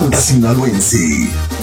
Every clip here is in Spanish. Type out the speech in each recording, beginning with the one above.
banda sinaloense.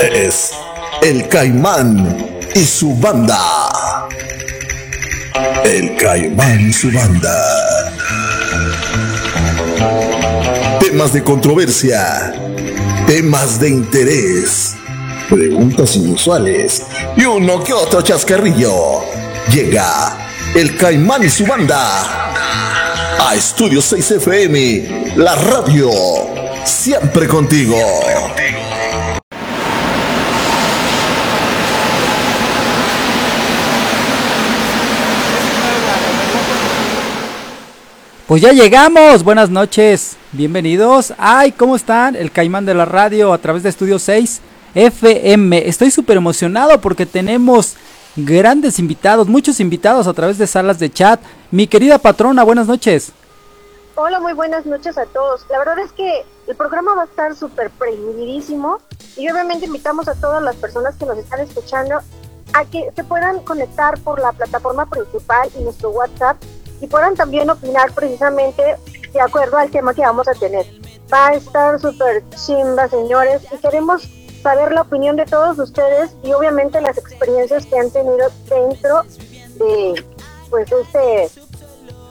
Es el Caimán y su banda. El Caimán y su banda. Temas de controversia, temas de interés, preguntas inusuales y uno que otro chascarrillo. Llega el Caimán y su banda a Estudio 6 FM, la radio, siempre contigo. Pues ya llegamos, buenas noches, bienvenidos. Ay, ¿cómo están? El Caimán de la Radio a través de Estudio 6 FM. Estoy súper emocionado porque tenemos grandes invitados, muchos invitados a través de salas de chat. Mi querida patrona, buenas noches. Hola, muy buenas noches a todos. La verdad es que el programa va a estar súper prendidísimo y obviamente invitamos a todas las personas que nos están escuchando a que se puedan conectar por la plataforma principal y nuestro WhatsApp y puedan también opinar precisamente de acuerdo al tema que vamos a tener. Va a estar súper chimba, señores, y queremos saber la opinión de todos ustedes y obviamente las experiencias que han tenido dentro de pues este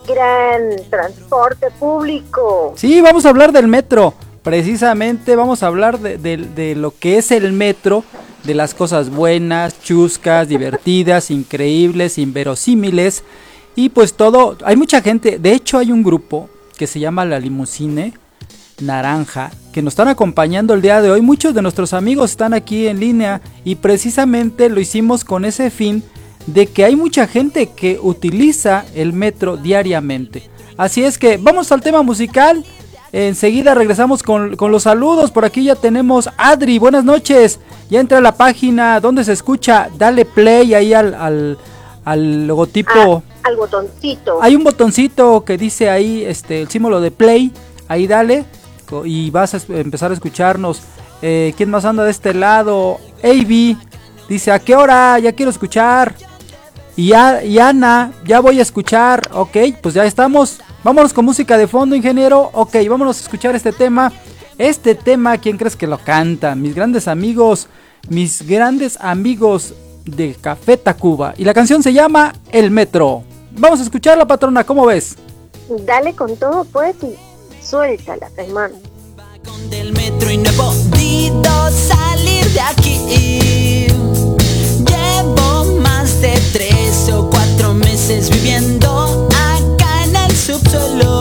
gran transporte público. Sí, vamos a hablar del metro. Precisamente vamos a hablar de, de- de lo que es el metro, de las cosas buenas, chuscas, divertidas, increíbles, inverosímiles. Y pues todo, hay mucha gente, de hecho hay un grupo que se llama La Limusine Naranja, que nos están acompañando el día de hoy. Muchos de nuestros amigos están aquí en línea y precisamente lo hicimos con ese fin de que hay mucha gente que utiliza el metro diariamente. Así es que vamos al tema musical. Enseguida regresamos con, con los saludos. Por aquí ya tenemos Adri. Buenas noches. Ya entra a la página donde se escucha. Dale play ahí al, al, al logotipo. Ah, al botoncito. Hay un botoncito que dice ahí este, el símbolo de play. Ahí dale. Y vas a empezar a escucharnos. Eh, ¿Quién más anda de este lado? AB. Dice, ¿a qué hora? Ya quiero escuchar. Y, y Ana, ya voy a escuchar. Ok, pues ya estamos. Vámonos con música de fondo, ingeniero. Ok, vámonos a escuchar este tema. Este tema, ¿quién crees que lo canta? Mis grandes amigos. Mis grandes amigos de Café Tacuba. Y la canción se llama El Metro. Vamos a escucharla, patrona. ¿Cómo ves? Dale con todo, pues, y suéltala, caimán. del metro y no he podido salir de aquí. Llevo más de tres o cuatro meses viviendo acá en el subsuelo,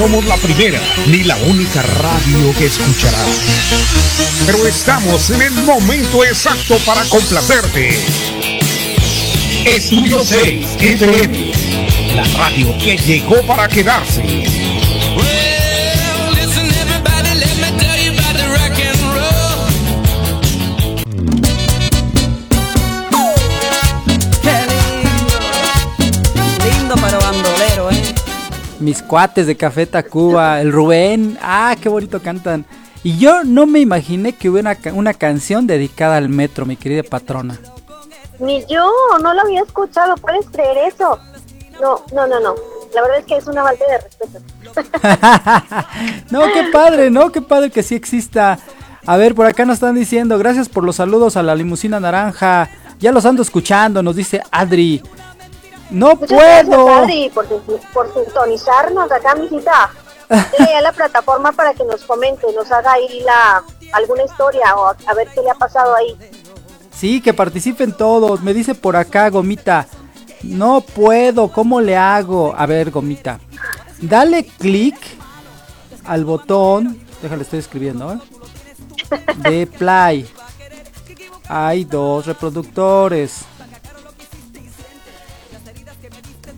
somos la primera ni la única radio que escucharás. Pero estamos en el momento exacto para complacerte. Estudio 6 FM, la radio que llegó para quedarse. Mis cuates de Café Tacuba, el Rubén, ah, qué bonito cantan. Y yo no me imaginé que hubiera una, una canción dedicada al metro, mi querida patrona. Ni yo, no lo había escuchado, ¿puedes creer eso? No, no, no, no. La verdad es que es una falta de respeto. no, qué padre, ¿no? Qué padre que sí exista. A ver, por acá nos están diciendo, gracias por los saludos a la limusina naranja. Ya los ando escuchando, nos dice Adri. No Muchas gracias, puedo. Adri, por, por sintonizarnos acá, mijita. Dile a la plataforma para que nos comente, nos haga ahí la, alguna historia o a, a ver qué le ha pasado ahí. Sí, que participen todos. Me dice por acá, Gomita. No puedo, ¿cómo le hago? A ver, Gomita. Dale clic al botón. Déjale, estoy escribiendo, ¿eh? De play. Hay dos reproductores.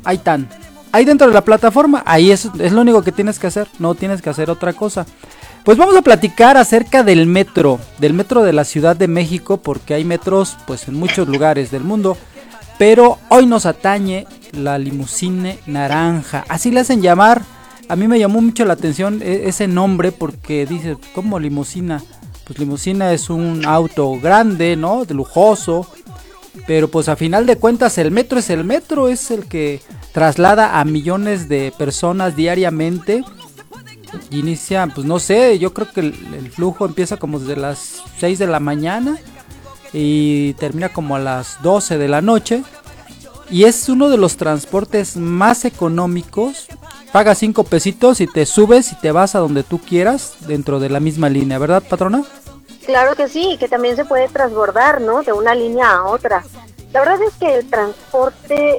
Ahí están. Ahí dentro de la plataforma, ahí es, es lo único que tienes que hacer. No tienes que hacer otra cosa. Pues vamos a platicar acerca del metro, del metro de la Ciudad de México, porque hay metros pues en muchos lugares del mundo, pero hoy nos atañe la limusine naranja, así le hacen llamar. A mí me llamó mucho la atención e- ese nombre porque dice, ¿cómo limusina? Pues limusina es un auto grande, ¿no? De lujoso, pero pues a final de cuentas el metro es el metro, es el que traslada a millones de personas diariamente y inicia, pues no sé, yo creo que el, flujo empieza como desde las 6 de la mañana y termina como a las 12 de la noche. Y es uno de los transportes más económicos. Pagas 5 pesitos y te subes y te vas a donde tú quieras dentro de la misma línea, ¿verdad, patrona? Claro que sí, que también se puede transbordar, ¿no? De una línea a otra. La verdad es que el transporte,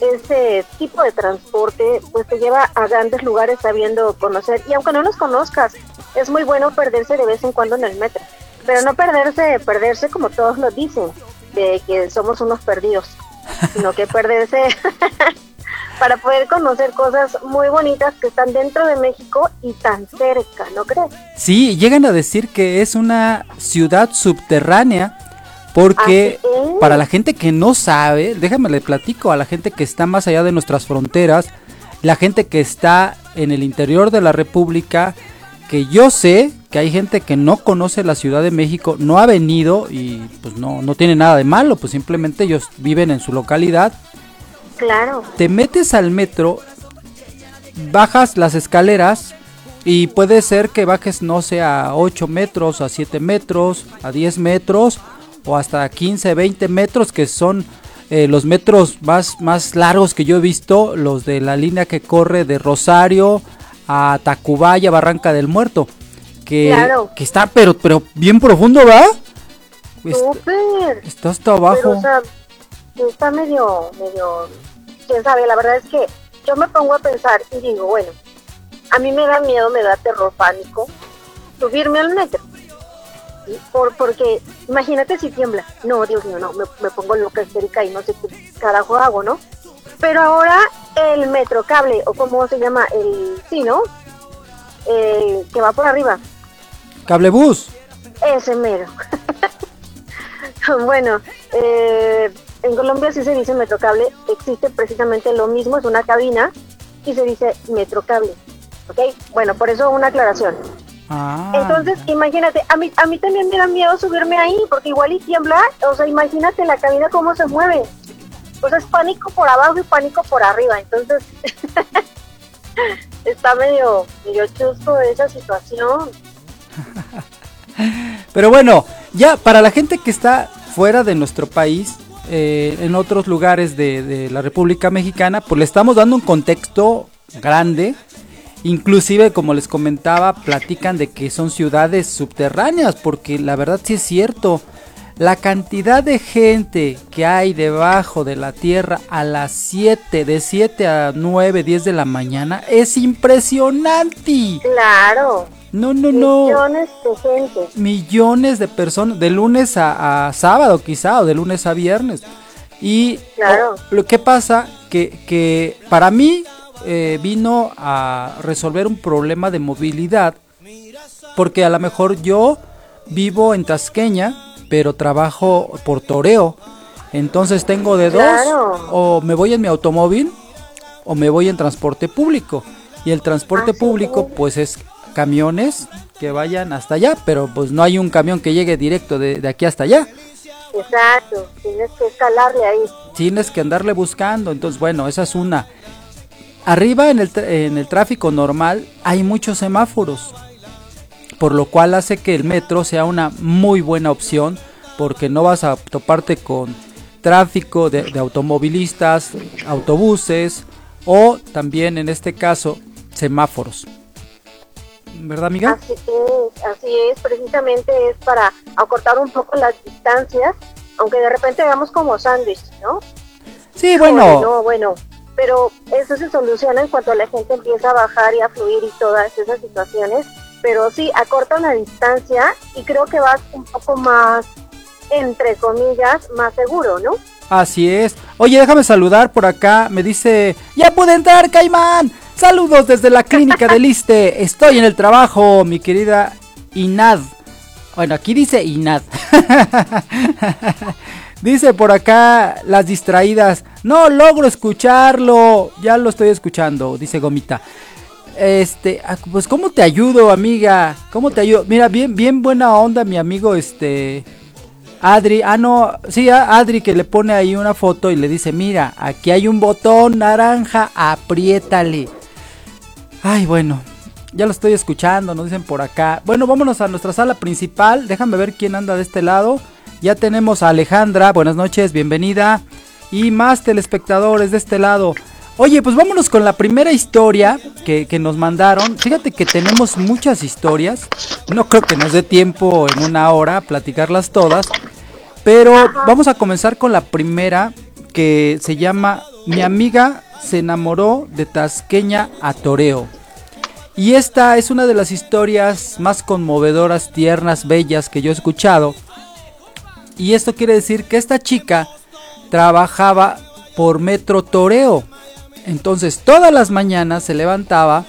ese tipo de transporte, pues te lleva a grandes lugares sabiendo conocer. Y aunque no los conozcas, es muy bueno perderse de vez en cuando en el metro. Pero no perderse, perderse como todos lo dicen, de que somos unos perdidos, sino que perderse para poder conocer cosas muy bonitas que están dentro de México y tan cerca, ¿no crees? Sí, llegan a decir que es una ciudad subterránea porque Así es. para la gente que no sabe, déjame le platico a la gente que está más allá de nuestras fronteras, la gente que está en el interior de la República, que yo sé que hay gente que no conoce la Ciudad de México, no ha venido y pues no, no tiene nada de malo, pues simplemente ellos viven en su localidad Claro. te metes al metro, bajas las escaleras y puede ser que bajes, no sé, a 8 metros, a 7 metros, a 10 metros o hasta 15, 20 metros, que son eh, los metros más, más largos que yo he visto, los de la línea que corre de Rosario a Tacubaya, Barranca del Muerto. Que, Claro. que está, pero, pero bien profundo, ¿va? Está, está hasta abajo. Pero, o sea, está medio, medio, quién sabe, la verdad es que yo me pongo a pensar y digo, bueno, a mí me da miedo, me da terror, pánico, subirme al metro. ¿sí? Por, porque imagínate si tiembla. No, Dios mío, no, me, me pongo loca histérica y no sé qué carajo hago, ¿no? Pero ahora el metro cable, o como se llama, el, sí, ¿no? El que va por arriba, Cablebús. ese mero. bueno, eh, en Colombia sí se dice metrocable, existe precisamente lo mismo, es una cabina y se dice metrocable. ¿Ok? Bueno, por eso una aclaración. Ah, Entonces, imagínate, a mí, a mí también me da miedo subirme ahí, porque igual y tiembla, o sea, imagínate la cabina cómo se mueve. Pues es pánico por abajo y pánico por arriba, entonces está medio, medio chusco esa situación. Pero bueno, ya para la gente que está fuera de nuestro país, eh, en otros lugares de, de la República Mexicana, pues le estamos dando un contexto grande. Inclusive, como les comentaba, platican de que son ciudades subterráneas, porque la verdad sí es cierto. La cantidad de gente que hay debajo de la tierra a las 7, de 7 a 9, 10 de la mañana es impresionante. Claro. No, no, no. Millones de gente. Millones de personas, de lunes a, a sábado quizá, o de lunes a viernes. Y Claro. o- lo que pasa que, que para mí eh, vino a resolver un problema de movilidad, porque a lo mejor yo vivo en Tasqueña, pero trabajo por toreo. Entonces tengo de dos, Claro. o me voy en mi automóvil o me voy en transporte público. Y el transporte Así público es. pues es camiones que vayan hasta allá, pero pues no hay un camión que llegue directo de, de aquí hasta allá. Exacto. Tienes que escalarle ahí. Tienes que andarle buscando. Entonces, bueno, esa es una. Arriba en el, en el tráfico normal hay muchos semáforos, por lo cual hace que el metro sea una muy buena opción, porque no vas a toparte con tráfico de, de automovilistas, autobuses o también en este caso semáforos. ¿Verdad, amiga? Así es, así es, precisamente es para acortar un poco las distancias, aunque de repente hagamos como sándwich, ¿no? Sí, bueno, No, bueno, pero eso se soluciona en cuanto la gente empieza a bajar y a fluir y todas esas situaciones, pero sí, acortan la distancia y creo que vas un poco más, entre comillas, más seguro, ¿no? Así es. Oye, déjame saludar por acá. Me dice, ya pude entrar, Caimán. Saludos desde la clínica del Iste. Estoy en el trabajo, mi querida Inad. Bueno, aquí dice Inad. dice por acá las distraídas. No logro escucharlo. Ya lo estoy escuchando, dice Gomita. Este, ah, pues cómo te ayudo, amiga. ¿Cómo te ayudo? Mira, bien bien buena onda mi amigo este Adri, ah no, sí, Adri que le pone ahí una foto y le dice, mira, aquí hay un botón naranja, apriétale. Ay, bueno, ya lo estoy escuchando, nos dicen por acá. Bueno, vámonos a nuestra sala principal, déjame ver quién anda de este lado. Ya tenemos a Alejandra, buenas noches, bienvenida. Y más telespectadores de este lado. Oye, pues vámonos con la primera historia que, nos mandaron. Fíjate que tenemos muchas historias. No creo que nos dé tiempo en una hora platicarlas todas. Pero vamos a comenzar con la primera que se llama Mi amiga se enamoró de Tasqueña a Toreo. Y esta es una de las historias más conmovedoras, tiernas, bellas que yo he escuchado. Y esto quiere decir que esta chica trabajaba por Metro Toreo. Entonces todas las mañanas se levantaba,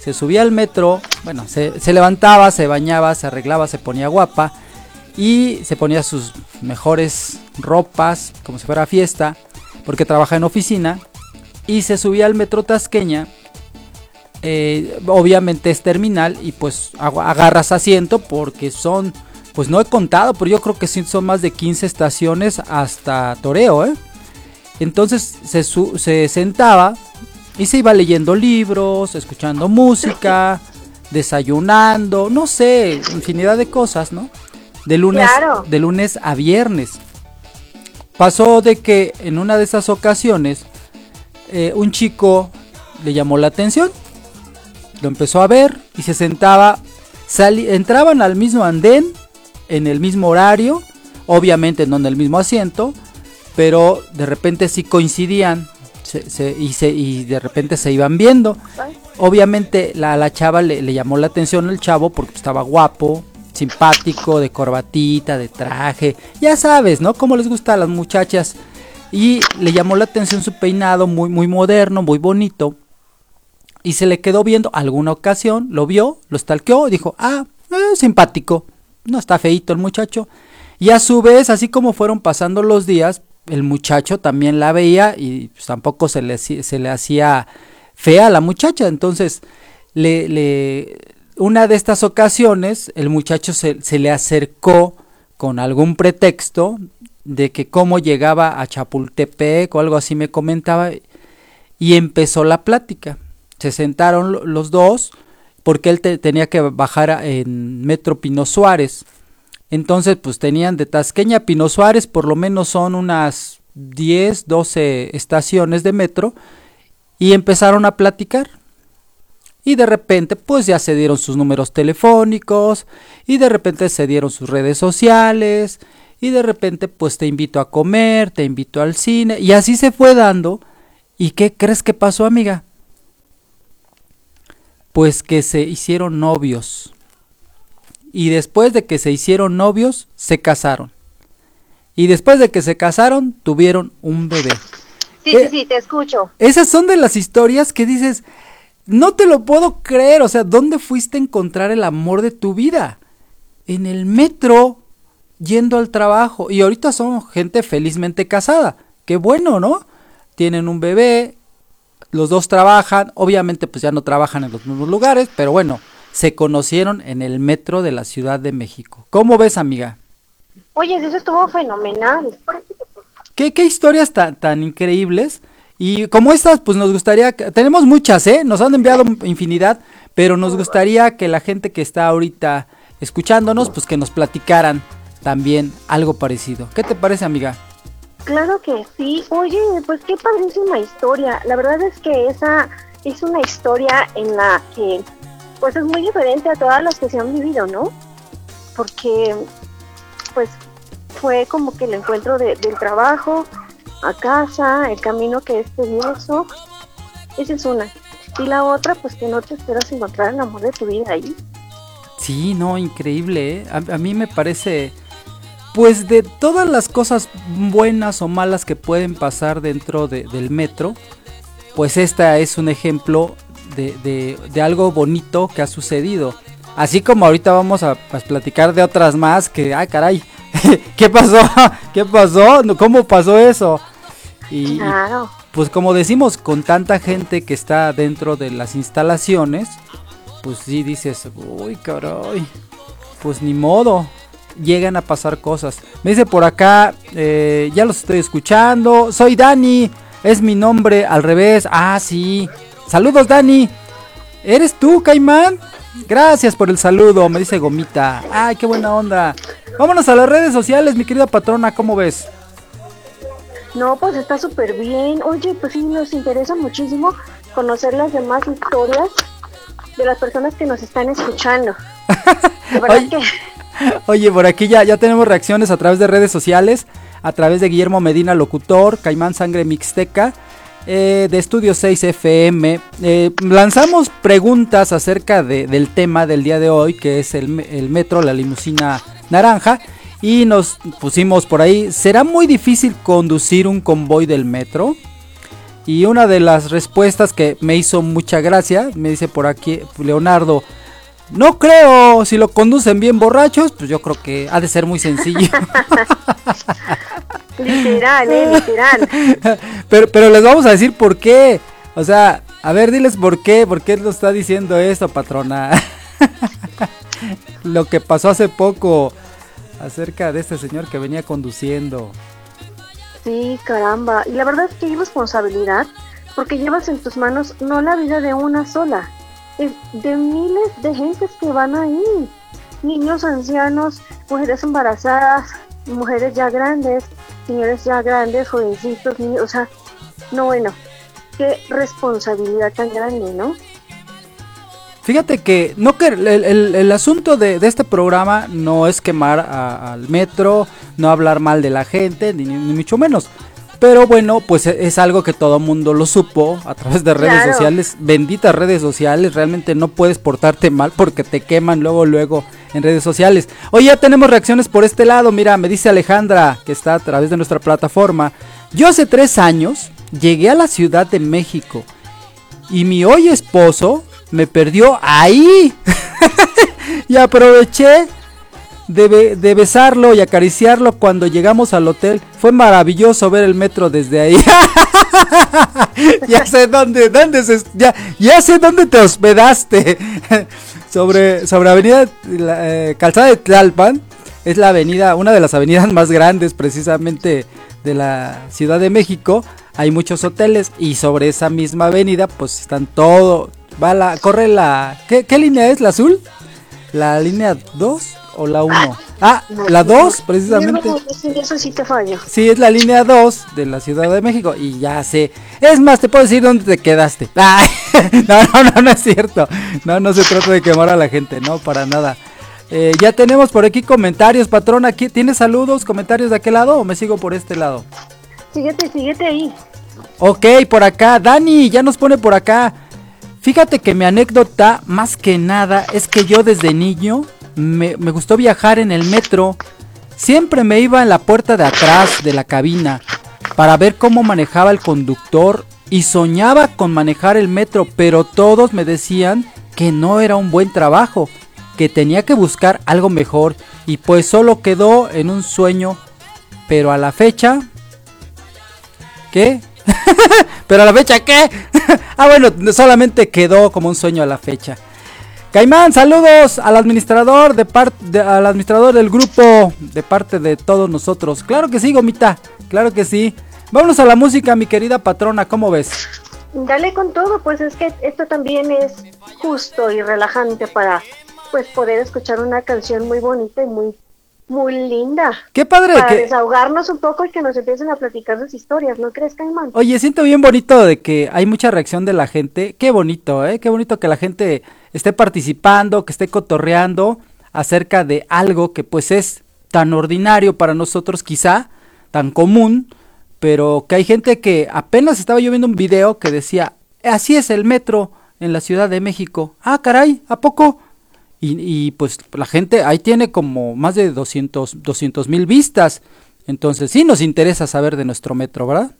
se subía al metro, bueno, se, se levantaba, se bañaba, se arreglaba, se ponía guapa y se ponía sus mejores ropas, como si fuera fiesta, porque trabaja en oficina, y se subía al metro Tasqueña. eh, obviamente es terminal y pues agarras asiento porque son, pues no he contado, pero yo creo que sí son más de 15 estaciones hasta Toreo, ¿eh? Entonces se, se sentaba y se iba leyendo libros, escuchando música, desayunando, no sé, infinidad de cosas, ¿no? De lunes, Claro. de lunes a viernes. Pasó de que en una de esas ocasiones eh, un chico le llamó la atención, lo empezó a ver y se sentaba, entraban al mismo andén, en el mismo horario, obviamente no en el mismo asiento, pero de repente sí coincidían se- se- y, se- y de repente se iban viendo. Obviamente la, la chava le, le llamó la atención el chavo porque estaba guapo, simpático, de corbatita, de traje, ya sabes, ¿no? Como les gusta a las muchachas. Y le llamó la atención su peinado muy, muy moderno, muy bonito. Y se le quedó viendo alguna ocasión, lo vio, lo stalkeó, dijo, ah, eh, simpático, no está feito el muchacho. Y a su vez, así como fueron pasando los días, el muchacho también la veía y pues, tampoco se le, se le hacía fea a la muchacha. Entonces, le, le- una de estas ocasiones, el muchacho se, se le acercó con algún pretexto de que cómo llegaba a Chapultepec o algo así me comentaba y empezó la plática. Se sentaron lo- los dos porque él te- tenía que bajar en Metro Pino Suárez. Entonces, pues tenían de Tasqueña a Pino Suárez, por lo menos son unas 10, 12 estaciones de metro y empezaron a platicar. Y de repente, pues ya se dieron sus números telefónicos y de repente se dieron sus redes sociales y de repente pues te invito a comer, te invito al cine y así se fue dando. ¿Y qué crees que pasó, amiga? Pues que se hicieron novios. Y después de que se hicieron novios, se casaron. Y después de que se casaron, tuvieron un bebé. Sí, Eh, sí, sí, te escucho. Esas son de las historias que dices, no te lo puedo creer, o sea, ¿dónde fuiste a encontrar el amor de tu vida? En el metro, yendo al trabajo. Y ahorita son gente felizmente casada. Qué bueno, ¿no? Tienen un bebé, los dos trabajan, obviamente pues ya no trabajan en los mismos lugares, pero bueno, se conocieron en el metro de la Ciudad de México. ¿Cómo ves, amiga? Oye, eso estuvo fenomenal. ¿Qué, qué historias tan, tan increíbles? Y como estas, pues nos gustaría, que- tenemos muchas, ¿eh? Nos han enviado infinidad, pero nos gustaría que la gente que está ahorita escuchándonos, pues que nos platicaran también algo parecido. ¿Qué te parece, amiga? Claro que sí. Oye, pues qué padrísima historia. La verdad es que esa es una historia en la que pues es muy diferente a todas las que se han vivido, ¿no? Porque pues fue como que el encuentro de- del trabajo a casa, el camino que es tedioso. Esa es una. Y la otra, pues que no te esperas encontrar el amor de tu vida ahí. Sí, no, increíble, ¿eh? A, a mí me parece, pues de todas las cosas buenas o malas que pueden pasar dentro de- del metro, pues esta es un ejemplo de, de- de algo bonito que ha sucedido. Así como ahorita vamos a, a platicar de otras más que, ay caray, ¿qué pasó? ¿Qué pasó? ¿Cómo pasó eso? Y, pues como decimos, con tanta gente que está dentro de las instalaciones, pues sí dices, uy, caray, pues ni modo, llegan a pasar cosas. Me dice por acá, eh, ya los estoy escuchando, soy Dani, es mi nombre al revés, ah, sí, saludos Dani, ¿eres tú, Caimán? Gracias por el saludo, me dice Gomita, ay, qué buena onda. Vámonos a las redes sociales, mi querida patrona, ¿cómo ves? No, pues está súper bien. Oye, pues sí, nos interesa muchísimo conocer las demás historias de las personas que nos están escuchando. De verdad Oye. que Oye, por aquí ya, ya tenemos reacciones a través de redes sociales, a través de Guillermo Medina Locutor, Caimán Sangre Mixteca, eh, de Estudio 6 FM. Eh, lanzamos preguntas acerca de- del tema del día de hoy, que es el, el metro, la limusina naranja. Y nos pusimos por ahí, ¿será muy difícil conducir un convoy del metro? Y una de las respuestas que me hizo mucha gracia, me dice por aquí Leonardo, no creo, si lo conducen bien borrachos, pues yo creo que ha de ser muy sencillo. literal, eh, literal. pero, pero les vamos a decir por qué. O sea, a ver, diles por qué, por qué lo está diciendo esto, patrona. lo que pasó hace poco acerca de este señor que venía conduciendo. Sí, caramba. Y la verdad es que hay responsabilidad porque llevas en tus manos no la vida de una sola, es de miles de gentes que van ahí. Niños, ancianos, mujeres embarazadas, mujeres ya grandes, señores ya grandes, jovencitos, niños, o sea, no bueno, qué responsabilidad tan grande, ¿no? Fíjate que no que el, el- el asunto de, de este programa no es quemar a- al metro, no hablar mal de la gente, ni, ni mucho menos. Pero bueno, pues e- es algo que todo mundo lo supo a través de redes Claro. sociales, benditas redes sociales, realmente no puedes portarte mal porque te queman luego luego en redes sociales. Hoy ya tenemos reacciones por este lado, mira, me dice Alejandra que está a través de nuestra plataforma. Yo hace tres años llegué a la Ciudad de México y mi hoy esposo me perdió ahí. y aproveché de, be- besarlo y acariciarlo cuando llegamos al hotel. Fue maravilloso ver el metro desde ahí. ya sé dónde, dónde se- ya, ya sé dónde te hospedaste. sobre, sobre Avenida eh, Calzada de Tlalpan. Es la avenida, una de las avenidas más grandes precisamente de la Ciudad de México. Hay muchos hoteles y sobre esa misma avenida pues están todo. Va la, corre la... ¿Qué, qué línea es? ¿La azul? ¿La línea 2 o la 1? Ah, la 2 precisamente. Eso sí te fallo. Sí, es la línea 2 de la Ciudad de México. Y ya sé. Es más, te puedo decir dónde te quedaste. Ay, no, no, no, no es cierto. No, no se trata de quemar a la gente, no, para nada. Eh, ya tenemos por aquí comentarios, patrón. Aquí, ¿Tienes saludos, comentarios de aquel lado o me sigo por este lado? Síguete, síguete ahí. Ok, por acá. Dani, ya nos pone por acá. Fíjate que mi anécdota, más que nada, es que yo desde niño me, gustó viajar en el metro. Siempre me iba en la puerta de atrás de la cabina para ver cómo manejaba el conductor y soñaba con manejar el metro, pero todos me decían que no era un buen trabajo, que tenía que buscar algo mejor y pues solo quedó en un sueño, pero a la fecha... ¿Qué? pero a la fecha qué? ah bueno, solamente quedó como un sueño a la fecha. Caimán, saludos al administrador de parte al administrador del grupo de parte de todos nosotros. Claro que sí, Gomita. Claro que sí. Vámonos a la música, mi querida patrona, ¿cómo ves? Dale con todo, pues es que esto también es justo y relajante para pues poder escuchar una canción muy bonita y muy muy linda. Qué padre Para que desahogarnos un poco y que nos empiecen a platicar sus historias, ¿no crees, Caimán? Oye, siento bien bonito de que hay mucha reacción de la gente. Qué bonito, ¿eh? Qué bonito que la gente esté participando, que esté cotorreando acerca de algo que pues es tan ordinario para nosotros quizá, tan común, pero que hay gente que apenas estaba yo viendo un video que decía, así es el metro en la Ciudad de México. Ah, caray, ¿a poco? Y, y pues la gente ahí tiene como más de 200 mil vistas. Entonces sí nos interesa saber de nuestro metro, ¿verdad?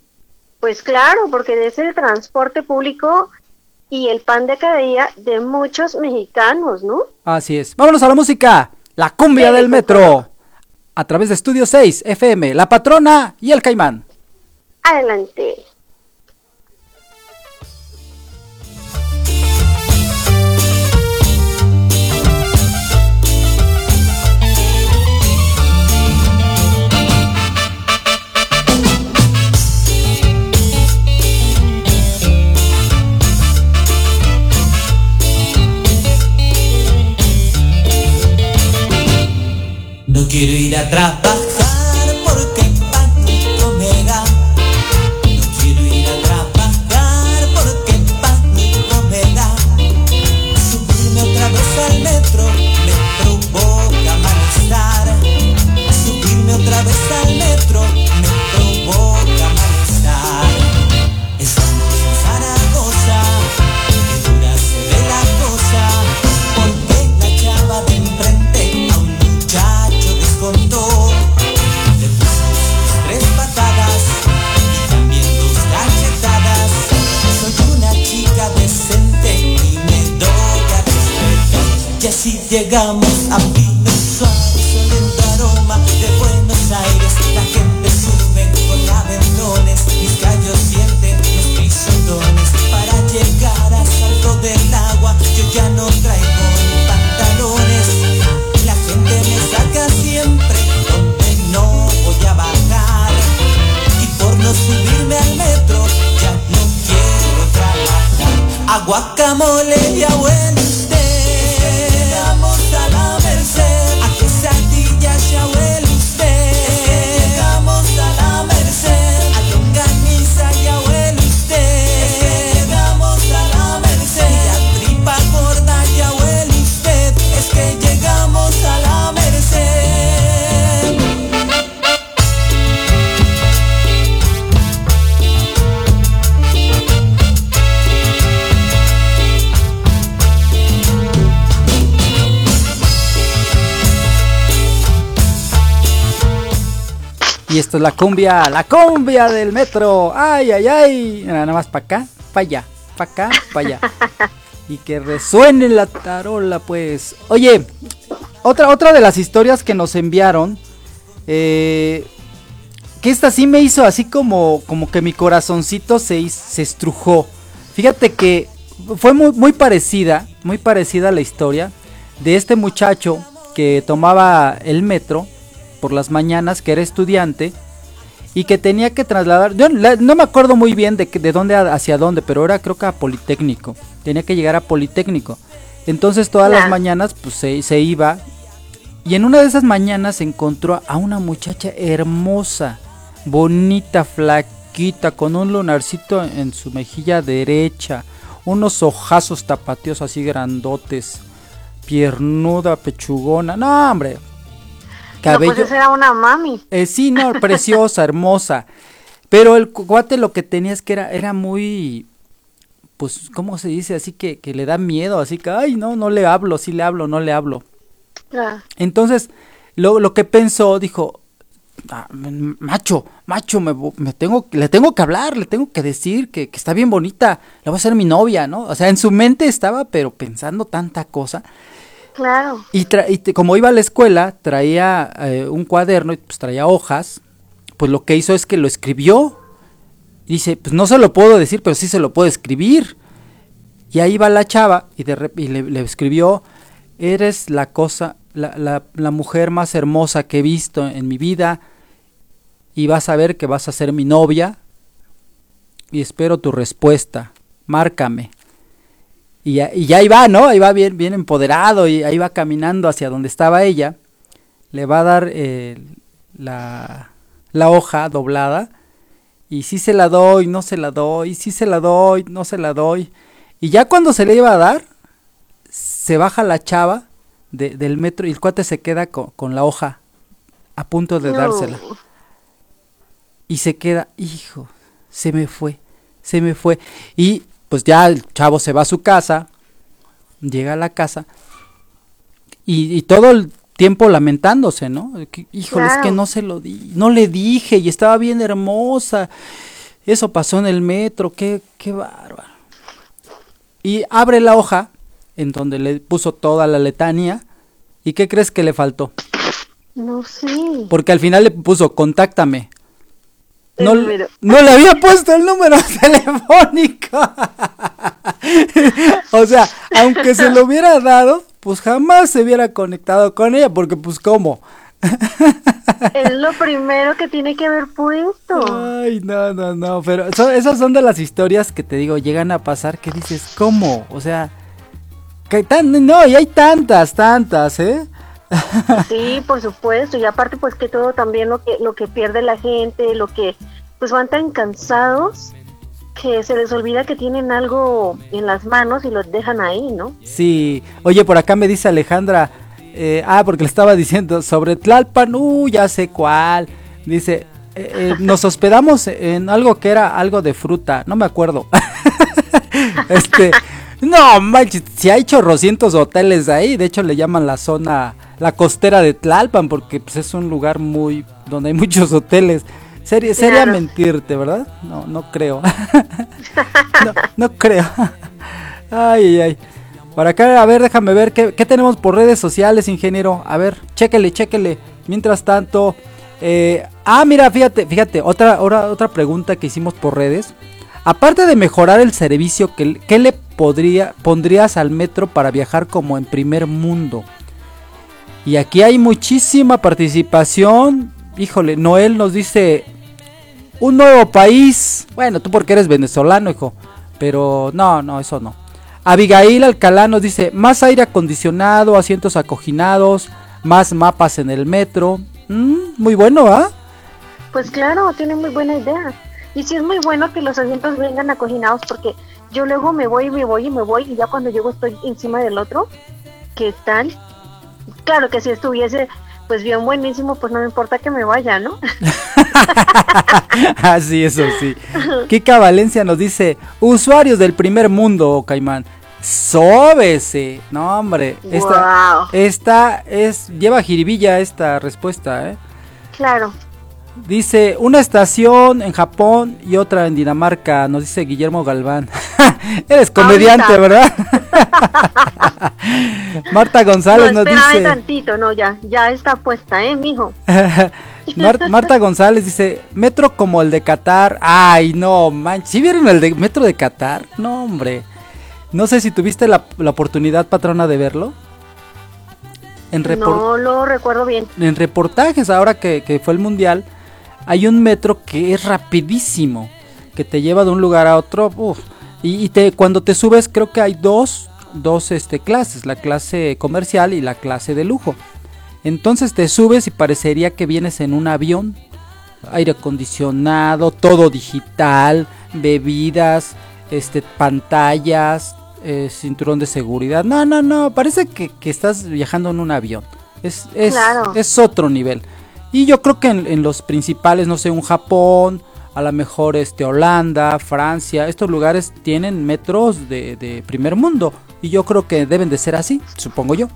Pues claro, porque es el transporte público y el pan de cada día de muchos mexicanos, ¿no? Así es. Vámonos a la música. La cumbia Sí, del metro. A través de Estudio 6 FM, La Patrona y El Caimán. Adelante. Quiero ir a quiero trabajar. Aguacamole y abuelo esto es la cumbia, la cumbia del metro. Ay, ay, ay. Nada más para acá, para allá, para acá, para allá. Y que resuene la tarola, pues. Oye, otra, otra de las historias que nos enviaron. eh, que esta sí me hizo así como, como que mi corazoncito se, se estrujó. Fíjate que fue muy, muy parecida, muy parecida la historia de este muchacho que tomaba el metro por las mañanas, que era estudiante y que tenía que trasladar, yo no me acuerdo muy bien de, de dónde hacia dónde, pero era creo que a Politécnico, tenía que llegar a Politécnico. Entonces todas las mañanas pues se, se iba y en una de esas mañanas encontró a una muchacha hermosa, bonita, flaquita, con un lunarcito en su mejilla derecha, unos ojazos tapateos así grandotes, piernuda, pechugona. No, hombre. No, Cabello. pues esa era una mami. Eh, sí, no, preciosa, hermosa. Pero el cuate lo que tenía es que era, era muy, pues, ¿cómo se dice? Así que, que le da miedo, así que, ay, no, no le hablo, sí le hablo, no le hablo. Ah, Entonces, lo, lo que pensó, dijo, "Ah, macho, macho, me, me tengo, le tengo que hablar, le tengo que decir que, que está bien bonita, la voy a hacer mi novia, ¿no? O sea, en su mente estaba, pero pensando tanta cosa. Y, tra- y como iba a la escuela, traía eh, un cuaderno y pues traía hojas. Pues lo que hizo es que lo escribió. Y dice, pues no se lo puedo decir, pero sí se lo puedo escribir. Y ahí va la chava y, de y le, le escribió, eres la cosa, la, la, la mujer más hermosa que he visto en mi vida. Y vas a ver que vas a ser mi novia. Y espero tu respuesta. Márcame. Y ya, y ya ahí va, ¿no? Ahí va bien, bien empoderado y ahí va caminando hacia donde estaba ella. Le va a dar eh, la, la hoja doblada. Y sí se la doy, no se la doy, sí se la doy, no se la doy. Y ya cuando se le iba a dar, se baja la chava de- del metro y el cuate se queda co- con, la hoja a punto de No. dársela. Y se queda, hijo, se me fue, se me fue. Y pues ya el chavo se va a su casa, llega a la casa y, y todo el tiempo lamentándose, ¿no? Que, Híjole, es que no se lo di, no le dije y estaba bien hermosa. Eso pasó en el metro, qué, qué bárbaro. Y abre la hoja en donde le puso toda la letanía. ¿Y qué crees que le faltó? No sé. Porque al final le puso contáctame. No, no le había puesto el número telefónico. o sea, aunque se lo hubiera dado, pues jamás se hubiera conectado con ella, porque pues cómo. Es lo primero que tiene que haber puesto. Ay, no, no, no, pero eso- esas son de las historias que te digo, llegan a pasar que dices, ¿cómo? O sea, que tan, no, y hay tantas, tantas, ¿eh? Sí, por supuesto. Y aparte, pues que todo también lo que, lo que pierde la gente, lo que pues van tan cansados que se les olvida que tienen algo en las manos y lo dejan ahí, ¿no? Sí, oye, por acá me dice Alejandra, eh, ah, porque le estaba diciendo sobre Tlalpan, uh, ya sé cuál. Dice, eh, eh, nos hospedamos en algo que era algo de fruta, no me acuerdo. este, no, manches, si hay chorrocientos hoteles ahí, de hecho le llaman la zona, la costera de Tlalpan, porque pues, es un lugar muy, donde hay muchos hoteles. Sería, mentirte, ¿verdad? No, no creo. no, no creo. ay, ay, ay. Por acá, a ver, déjame ver qué, qué tenemos por redes sociales, ingeniero. A ver, chéquele, chéquele. Mientras tanto, eh, ah, mira, fíjate, fíjate, otra, otra, otra pregunta que hicimos por redes. Aparte de mejorar el servicio, ¿qué, qué le podría, pondrías al metro para viajar como en primer mundo? Y aquí hay muchísima participación. Híjole, Noel nos dice un nuevo país. Bueno, tú porque eres venezolano, hijo. Pero no, no, eso no. Abigail Alcalá nos dice más aire acondicionado, asientos acoginados, más mapas en el metro. Mm, muy bueno, ¿ah? Pues claro, tiene muy buena idea. Y sí es muy bueno que los asientos vengan acoginados porque yo luego me voy y me voy y me voy y ya cuando llego estoy encima del otro. ¿Qué tal? Claro que si estuviese pues bien buenísimo, pues no me importa que me vaya, ¿no? ah, sí, eso sí. Kika Valencia nos dice, usuarios del primer mundo, Caimán, sóbese. No, hombre, esta, Wow. esta es, lleva jiribilla esta respuesta, ¿eh? Claro. Dice, una estación en Japón y otra en Dinamarca, nos dice Guillermo Galván. Eres comediante, Ahorita. ¿verdad? Marta González no, nos dice... tantito, no, ya, ya está puesta, ¿eh, mijo? Mar- Marta González dice, metro como el de Qatar. Ay, no, manches. ¿Sí vieron el de metro de Qatar? No, hombre. No sé si tuviste la, la oportunidad, patrona, de verlo. En, No lo recuerdo bien. en reportajes, ahora que, que fue el mundial, hay un metro que es rapidísimo, que te lleva de un lugar a otro. uf. Y, y te, cuando te subes, creo que hay dos, dos este, clases, la clase comercial y la clase de lujo. Entonces te subes y parecería que vienes en un avión, aire acondicionado, todo digital, bebidas, este, pantallas, eh, cinturón de seguridad. No, no, no, parece que, que estás viajando en un avión. Es, es, Claro. es otro nivel. Y yo creo que en, en los principales, no sé, un Japón, a lo mejor este Holanda, Francia, estos lugares tienen metros de, de primer mundo. Y yo creo que deben de ser así, supongo yo.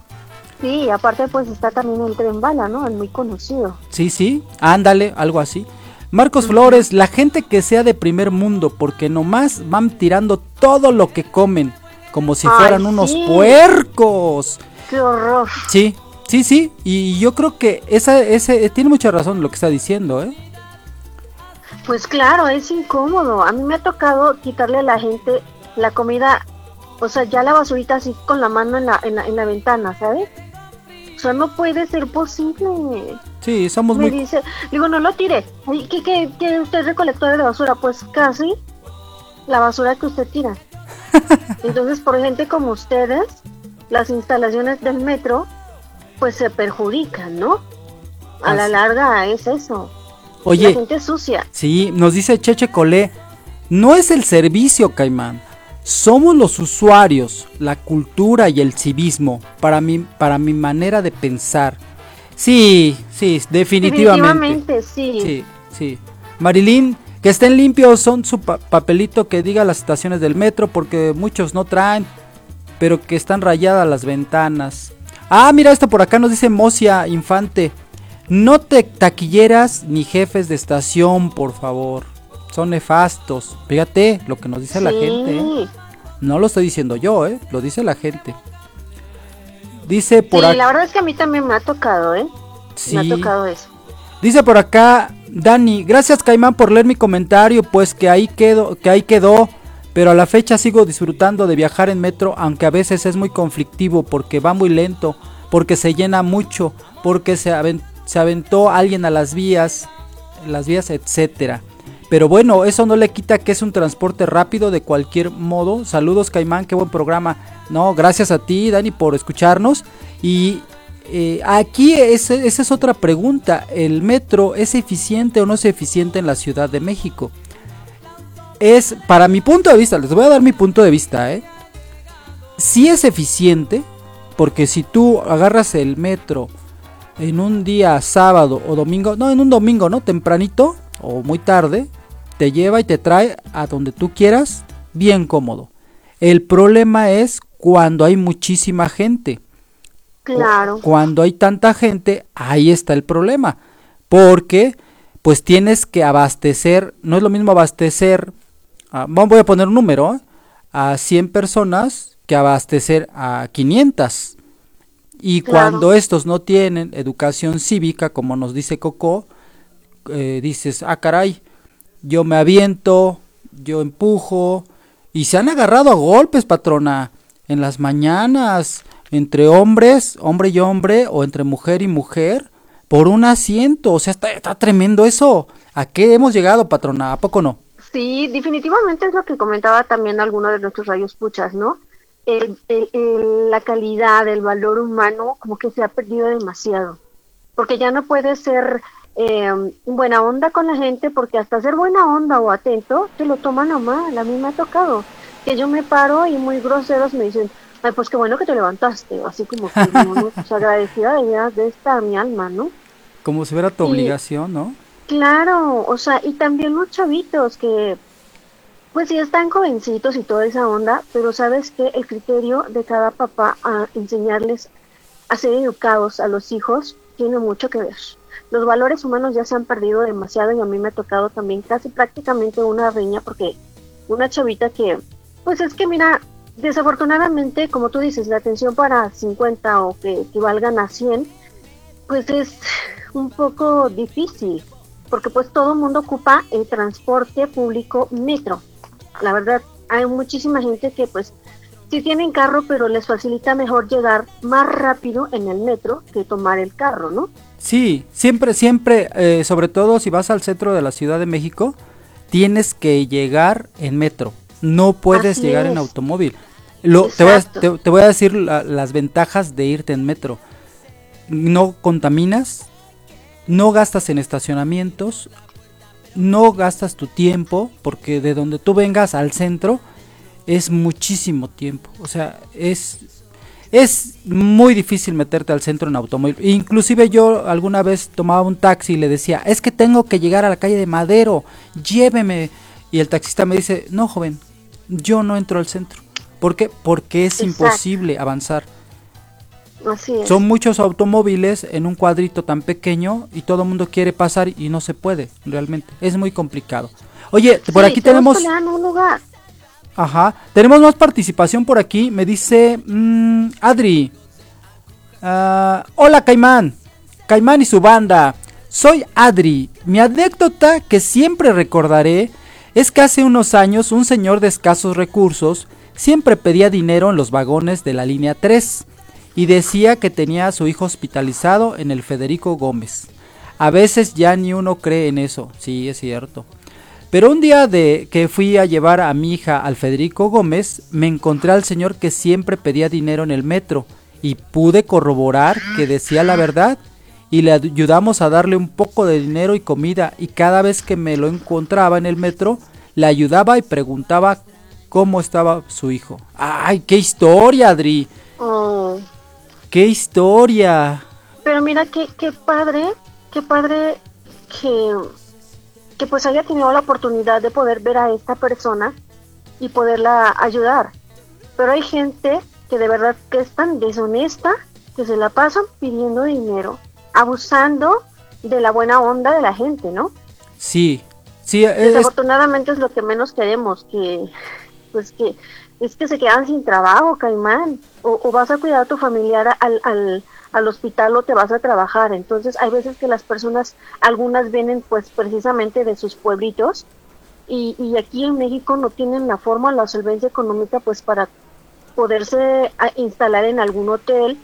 Sí, aparte pues está también el tren bala, ¿no? El muy conocido. Sí, sí, ándale, algo así. Marcos Flores, la gente que sea de primer mundo, porque nomás van tirando todo lo que comen, como si Ay, fueran unos puercos. Qué horror. Sí, sí, sí, y yo creo que esa, ese, tiene mucha razón lo que está diciendo, ¿eh? Pues claro, es incómodo. A mí me ha tocado quitarle a la gente la comida, o sea, ya la basurita así con la mano en la, en la, en la ventana, ¿sabes? O sea, no puede ser posible. Sí, somos Me muy... dice, digo, no lo tire. ¿Qué, qué, qué usted es recolector de basura? Pues casi la basura que usted tira. Entonces, por gente como ustedes, las instalaciones del metro, pues se perjudican, ¿no? A la larga es eso. La Oye, gente sucia. sí, nos dice Cheche Colé, no es el servicio, Caimán. Somos los usuarios, la cultura y el civismo, para mi, para mi manera de pensar. Sí, sí, definitivamente. Definitivamente, sí. Sí, sí. Marilyn, que estén limpios son su pa- papelito que diga las estaciones del metro porque muchos no traen, pero que están rayadas las ventanas. Ah, mira esto por acá nos dice Mocia Infante. No te taquilleras ni jefes de estación, por favor. Son nefastos. Fíjate lo que nos dice la Sí. gente. ¿eh? No lo estoy diciendo yo, ¿eh? Lo dice la gente. Dice por Sí, acá. la verdad es que a mí también me ha tocado, ¿eh? Me ha Sí. tocado eso. Dice por acá Dani, gracias Caimán por leer mi comentario, pues que ahí quedó, que ahí quedó, pero a la fecha sigo disfrutando de viajar en metro, aunque a veces es muy conflictivo porque va muy lento, porque se llena mucho, porque se, aven- se aventó alguien a las vías, las vías, etcétera. Pero bueno, eso no le quita que es un transporte rápido de cualquier modo. Saludos Caimán, qué buen programa. No, gracias a ti Dani por escucharnos y eh, aquí ese- esa es otra pregunta. ¿El metro es eficiente o no es eficiente en la Ciudad de México? Es, para mi punto de vista, les voy a dar mi punto de vista, ¿eh? Sí es eficiente, porque si tú agarras el metro en un día sábado o domingo, no, en un domingo, ¿no? Tempranito o muy tarde, te lleva y te trae a donde tú quieras, bien cómodo. El problema es cuando hay muchísima gente. Claro. Cuando hay tanta gente, ahí está el problema. Porque, pues tienes que abastecer, no es lo mismo abastecer, a- vamos, voy a poner un número, ¿eh? a 100 personas que abastecer a 500. Y Claro. cuando estos no tienen educación cívica, como nos dice Coco, eh, dices, ah, caray, yo me aviento, yo empujo, y se han agarrado a golpes, patrona, en las mañanas, entre hombres, hombre y hombre, o entre mujer y mujer, por un asiento, o sea, está, está tremendo eso. ¿A qué hemos llegado, patrona? ¿A poco no? Sí, definitivamente es lo que comentaba también alguno de nuestros rayos puchas, ¿no? El- el- el- la calidad, el valor humano, como que se ha perdido demasiado. Porque ya no puede ser eh, buena onda con la gente, porque hasta ser buena onda o atento, te lo toman a mal. A mí me ha tocado que yo me paro y muy groseros me dicen, ay, pues qué bueno que te levantaste. Así como que, no, pues agradecida de de esta mi alma, ¿no? Como si fuera tu obligación, ¿no? Claro, o sea, y también los chavitos que, pues sí están jovencitos y toda esa onda, pero sabes que el criterio de cada papá a enseñarles a ser educados a los hijos tiene mucho que ver. Los valores humanos ya se han perdido demasiado y a mí me ha tocado también casi prácticamente una riña porque una chavita que, pues es que mira, desafortunadamente, como tú dices, la atención para 50 o que equivalgan a 100, pues es un poco difícil, porque pues todo el mundo ocupa el transporte público metro. La verdad, hay muchísima gente que pues sí tienen carro, pero les facilita mejor llegar más rápido en el metro que tomar el carro, ¿no? Sí, siempre, siempre, eh, sobre todo si vas al centro de la Ciudad de México, tienes que llegar en metro. No puedes Así llegar en automóvil. Lo, te, voy a, Exacto. te- te voy a decir la- las ventajas de irte en metro. No contaminas, no gastas en estacionamientos, no gastas tu tiempo, porque de donde tú vengas al centro es muchísimo tiempo. O sea, es, es muy difícil meterte al centro en automóvil. Inclusive yo alguna vez tomaba un taxi y le decía, es que tengo que llegar a la calle de Madero, lléveme. Y el taxista me dice, no joven, yo no entro al centro. ¿Por qué? Porque es Exacto. imposible avanzar. Así es. Son muchos automóviles en un cuadrito tan pequeño y todo el mundo quiere pasar y no se puede, realmente. Es muy complicado. Oye, por aquí tenemos... un lugar. Ajá. Tenemos más participación por aquí. Me dice mm, Adri. Ah, hola Caimán. Caimán y su banda. Soy Adri. Mi anécdota que siempre recordaré es que hace unos años un señor de escasos recursos siempre pedía dinero en los vagones de la línea 3 y decía que tenía a su hijo hospitalizado en el Federico Gómez. A veces ya ni uno cree en eso, sí, es cierto. Pero un día de que fui a llevar a mi hija al Federico Gómez, me encontré al señor que siempre pedía dinero en el metro y pude corroborar que decía la verdad y le ayudamos a darle un poco de dinero y comida y cada vez que me lo encontraba en el metro le ayudaba y preguntaba cómo estaba su hijo. ¡Ay, qué historia, Adri! Oh, ¡Qué historia! Pero mira qué, qué padre, qué padre que, que pues haya tenido la oportunidad de poder ver a esta persona y poderla ayudar. Pero hay gente que de verdad que es tan deshonesta que se la pasan pidiendo dinero, abusando de la buena onda de la gente, ¿no? Sí, sí, es, Desafortunadamente es lo que menos queremos, que pues que es que se quedan sin trabajo, Caimán, o, o vas a cuidar a tu familiar al, al, al hospital o te vas a trabajar. Entonces hay veces que las personas, algunas vienen pues precisamente de sus pueblitos y, y aquí en México no tienen la forma, la solvencia económica pues para poderse instalar en algún hotel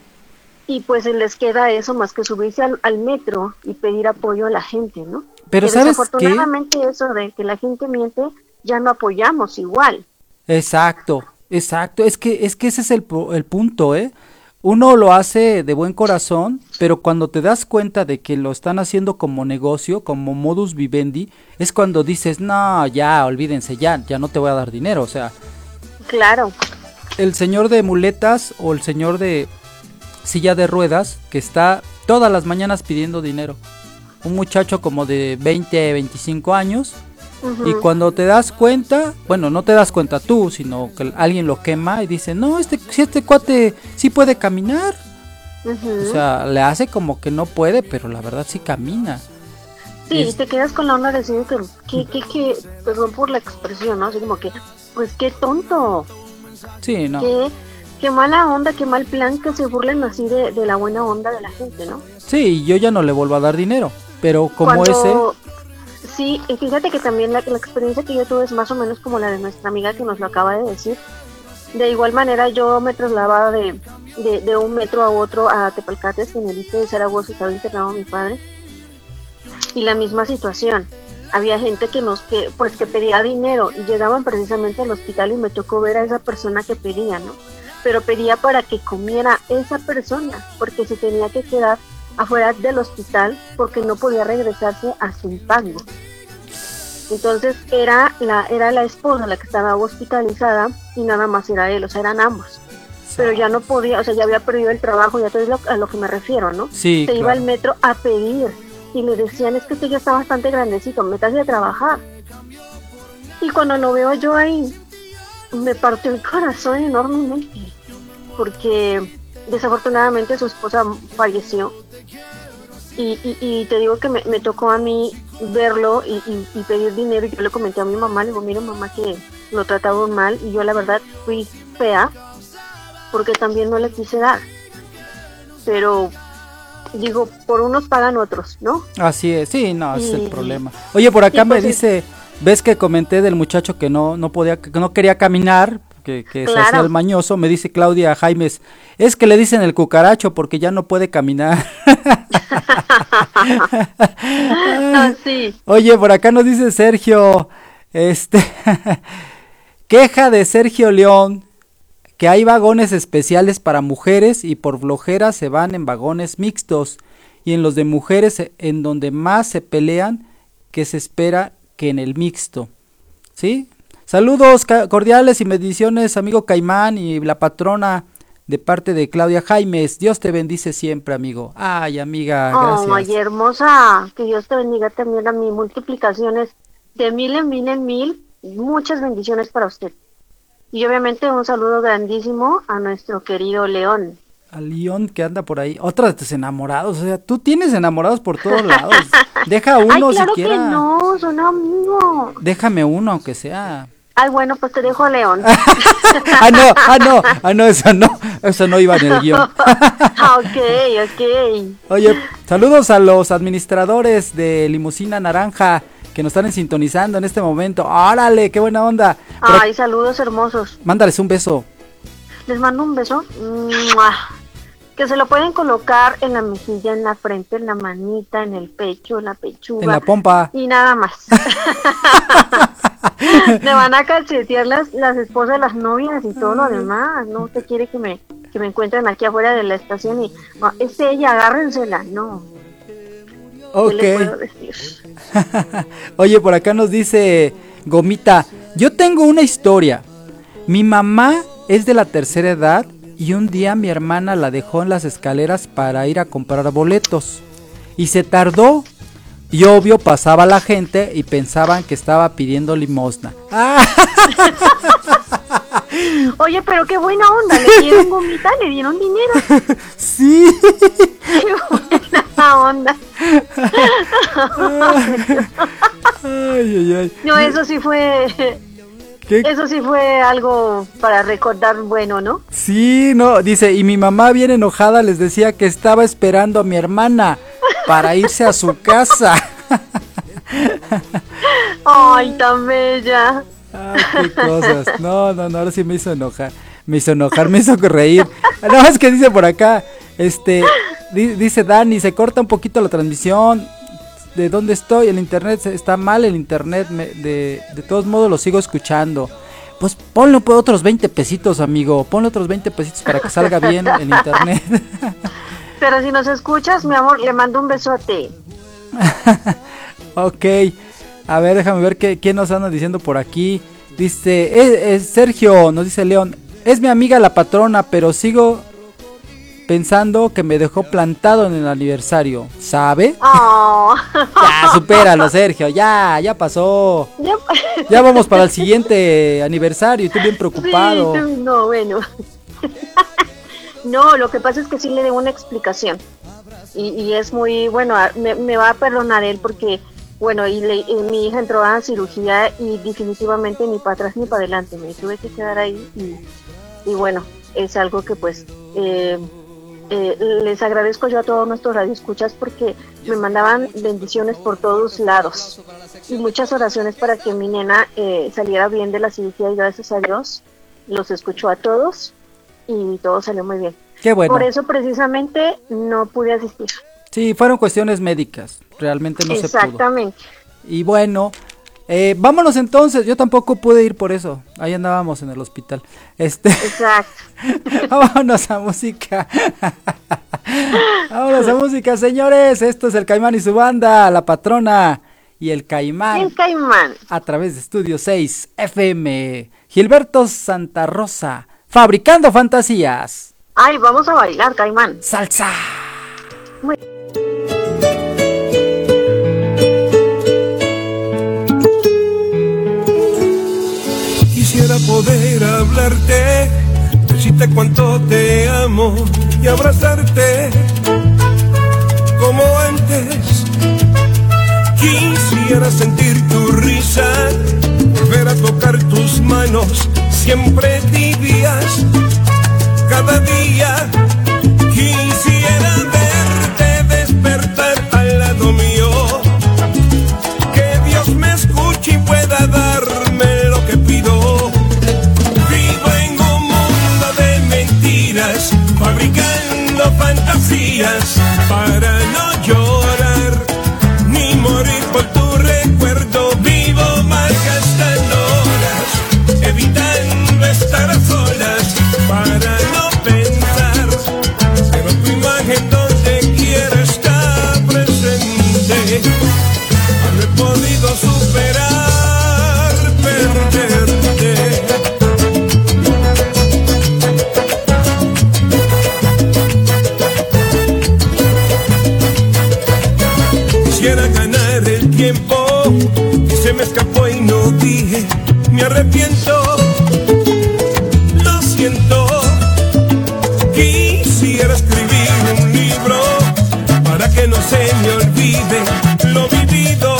y pues se les queda eso más que subirse al, al metro y pedir apoyo a la gente, ¿no? Pero Que ¿sabes qué? desafortunadamente eso de que la gente miente ya no apoyamos igual. Exacto, exacto. Es que, es que ese es el, el punto, ¿eh? Uno lo hace de buen corazón, pero cuando te das cuenta de que lo están haciendo como negocio, como modus vivendi, es cuando dices, no, ya, olvídense, ya, ya no te voy a dar dinero. O sea, Claro, el señor de muletas o el señor de silla de ruedas que está todas las mañanas pidiendo dinero. Un muchacho como de 20, 25 años. Y cuando te das cuenta, bueno, no te das cuenta tú, sino que alguien lo quema y dice, no, este, si este cuate sí puede caminar. O sea, le hace como que no puede, pero la verdad sí camina. sí, es- te quedas con la onda de decir que, que, que, que, perdón por la expresión, ¿no? Así como que, pues qué tonto, Sí, no. qué, qué mala onda, qué mal plan que se burlen así de, de la buena onda de la gente, ¿no? Sí, yo ya no le vuelvo a dar dinero. Pero como ese, Sí, y fíjate que también la, la experiencia que yo tuve es más o menos como la de nuestra amiga que nos lo acaba de decir. De igual manera yo me trasladaba de, de, de un metro a otro a Tepalcates, de Zaragoza, estaba internado mi padre. Y la misma situación. Había gente que nos que pues que pedía dinero y llegaban precisamente al hospital y me tocó ver a esa persona que pedía, ¿no? Pero pedía para que comiera esa persona, porque se tenía que quedar afuera del hospital porque no podía regresarse a su pago. Entonces era la, era la esposa la que estaba hospitalizada y nada más era él, o sea, eran ambos. Pero ya no podía, o sea, ya había perdido el trabajo, ya todo es lo- a lo que me refiero, ¿no? sí, Se iba al metro a pedir y le decían, es que usted ya está bastante grandecito, métase a trabajar. Y cuando lo veo yo ahí, me partió el corazón enormemente, porque desafortunadamente su esposa falleció. Y, y, y te digo que me, me tocó a mí verlo y, y- pedir dinero y yo le comenté a mi mamá, le digo, mira mamá que lo trataron mal y yo la verdad fui fea porque también no le quise dar. Pero digo, por unos pagan otros, ¿no? Así es, sí, no, ese es el problema. Oye, por acá me pues, dice, ves que comenté del muchacho que no, no podía, que no quería caminar, que, que se Claro. hacía el mañoso, me dice Claudia Jaimes, es que le dicen el cucaracho porque ya no puede caminar. Ah, sí. Oye, por acá nos dice Sergio, este, queja de Sergio León, que hay vagones especiales para mujeres y por flojera se van en vagones mixtos y en los de mujeres en donde más se pelean que se espera que en el mixto. ¿Sí? Saludos cordiales y bendiciones, amigo Caimán y la patrona de parte de Claudia Jaimes. Dios te bendice siempre, amigo. Ay, amiga, gracias. Ay, hermosa. Que Dios te bendiga también a mí. Multiplicaciones de mil en mil en mil. Muchas bendiciones para usted. Y obviamente un saludo grandísimo a nuestro querido León. A León que anda por ahí. Otra de tus enamorados. O sea, tú tienes enamorados por todos lados. Deja uno Ay, claro siquiera. que no, son amigos. Déjame uno, aunque sea. Ay, bueno, pues te dejo a León. ah, no, ah, no, ah, no, eso no. Eso no iba en el guion. Ah, ok, ok. Oye, saludos a los administradores de Limusina Naranja que nos están sintonizando en este momento. ¡Órale! ¡Qué buena onda! Pero Ay, saludos hermosos. mándales un beso. Les mando un beso. ¡Mua! Que se lo pueden colocar en la mejilla, en la frente, en la manita, en el pecho, en la pechuga. En la pompa. Y nada más. Me van a cachetear las, las esposas, las novias y todo lo demás. No, usted quiere que me, que me encuentren aquí afuera de la estación y "Ah, es ella, agárrensela. No, ¿qué le puedo Ok. decir? Oye, por acá nos dice Gomita, yo tengo una historia. Mi mamá es de la tercera edad y un día mi hermana la dejó en las escaleras para ir a comprar boletos. Y se tardó. Y obvio pasaba la gente y pensaban que estaba pidiendo limosna. Ah, Oye, pero qué buena onda, le dieron gomita, le dieron dinero. sí. Qué buena onda. Ay, ay, ay. No, eso sí fue, ¿Qué? eso sí fue algo para recordar bueno, ¿no? Sí, no, dice, y mi mamá bien enojada les decía que estaba esperando a mi hermana para irse a su casa. Ay, tan bella. Ay, qué cosas. No, no, no, ahora sí me hizo enojar. Me hizo enojar, me hizo reír. No, es que dice por acá, este, di- dice Dani, se corta un poquito la transmisión. ¿De dónde estoy? El internet está mal, el internet. me- de, de todos modos lo sigo escuchando. Pues ponle pues, otros 20 pesitos, amigo. Ponle otros 20 pesitos para que salga bien el internet. Pero si nos escuchas, mi amor, le mando un besote. Ok, a ver, déjame ver qué, quién nos anda diciendo por aquí. Dice, eh, eh, Sergio, nos dice León, es mi amiga la patrona, pero sigo pensando que me dejó plantado en el aniversario, ¿sabe? Oh. Ya, supéralo, Sergio, ya, ya pasó. Ya- Ya vamos para el siguiente aniversario y tú bien preocupado. Sí, no, bueno. no, lo que pasa es que sí le debo una explicación. Y, y es muy, bueno, me va a perdonar él porque, bueno, y, le- y mi hija entró a cirugía y definitivamente ni para atrás ni para adelante. Me tuve que quedar ahí y, y bueno, es algo que pues eh, eh, les agradezco yo a todos nuestros radioescuchas porque me mandaban bendiciones por todos lados y muchas oraciones para que mi nena eh, saliera bien de la cirugía y gracias a Dios los escuchó a todos y todo salió muy bien. Qué bueno. Por eso precisamente no pude asistir. Sí, fueron cuestiones médicas, realmente no se pudo. Exactamente. Y bueno, eh, vámonos entonces. Yo tampoco pude ir por eso. Ahí andábamos en el hospital. Este, Exacto. vámonos a música. vámonos a música, señores. Esto es el Caimán y su banda, la patrona y el Caimán El caimán. a través de Estudio 6 FM. Gilberto Santa Rosa, fabricando fantasías. Ay, vamos a bailar, caimán. Salsa. Quisiera poder hablarte, decirte cuánto te amo y abrazarte como antes. Quisiera sentir tu risa, volver a tocar tus manos, siempre tibias, cada día. Tiempo se me escapó y no dije, me arrepiento, lo siento. Quisiera escribir un libro para que no se me olvide lo vivido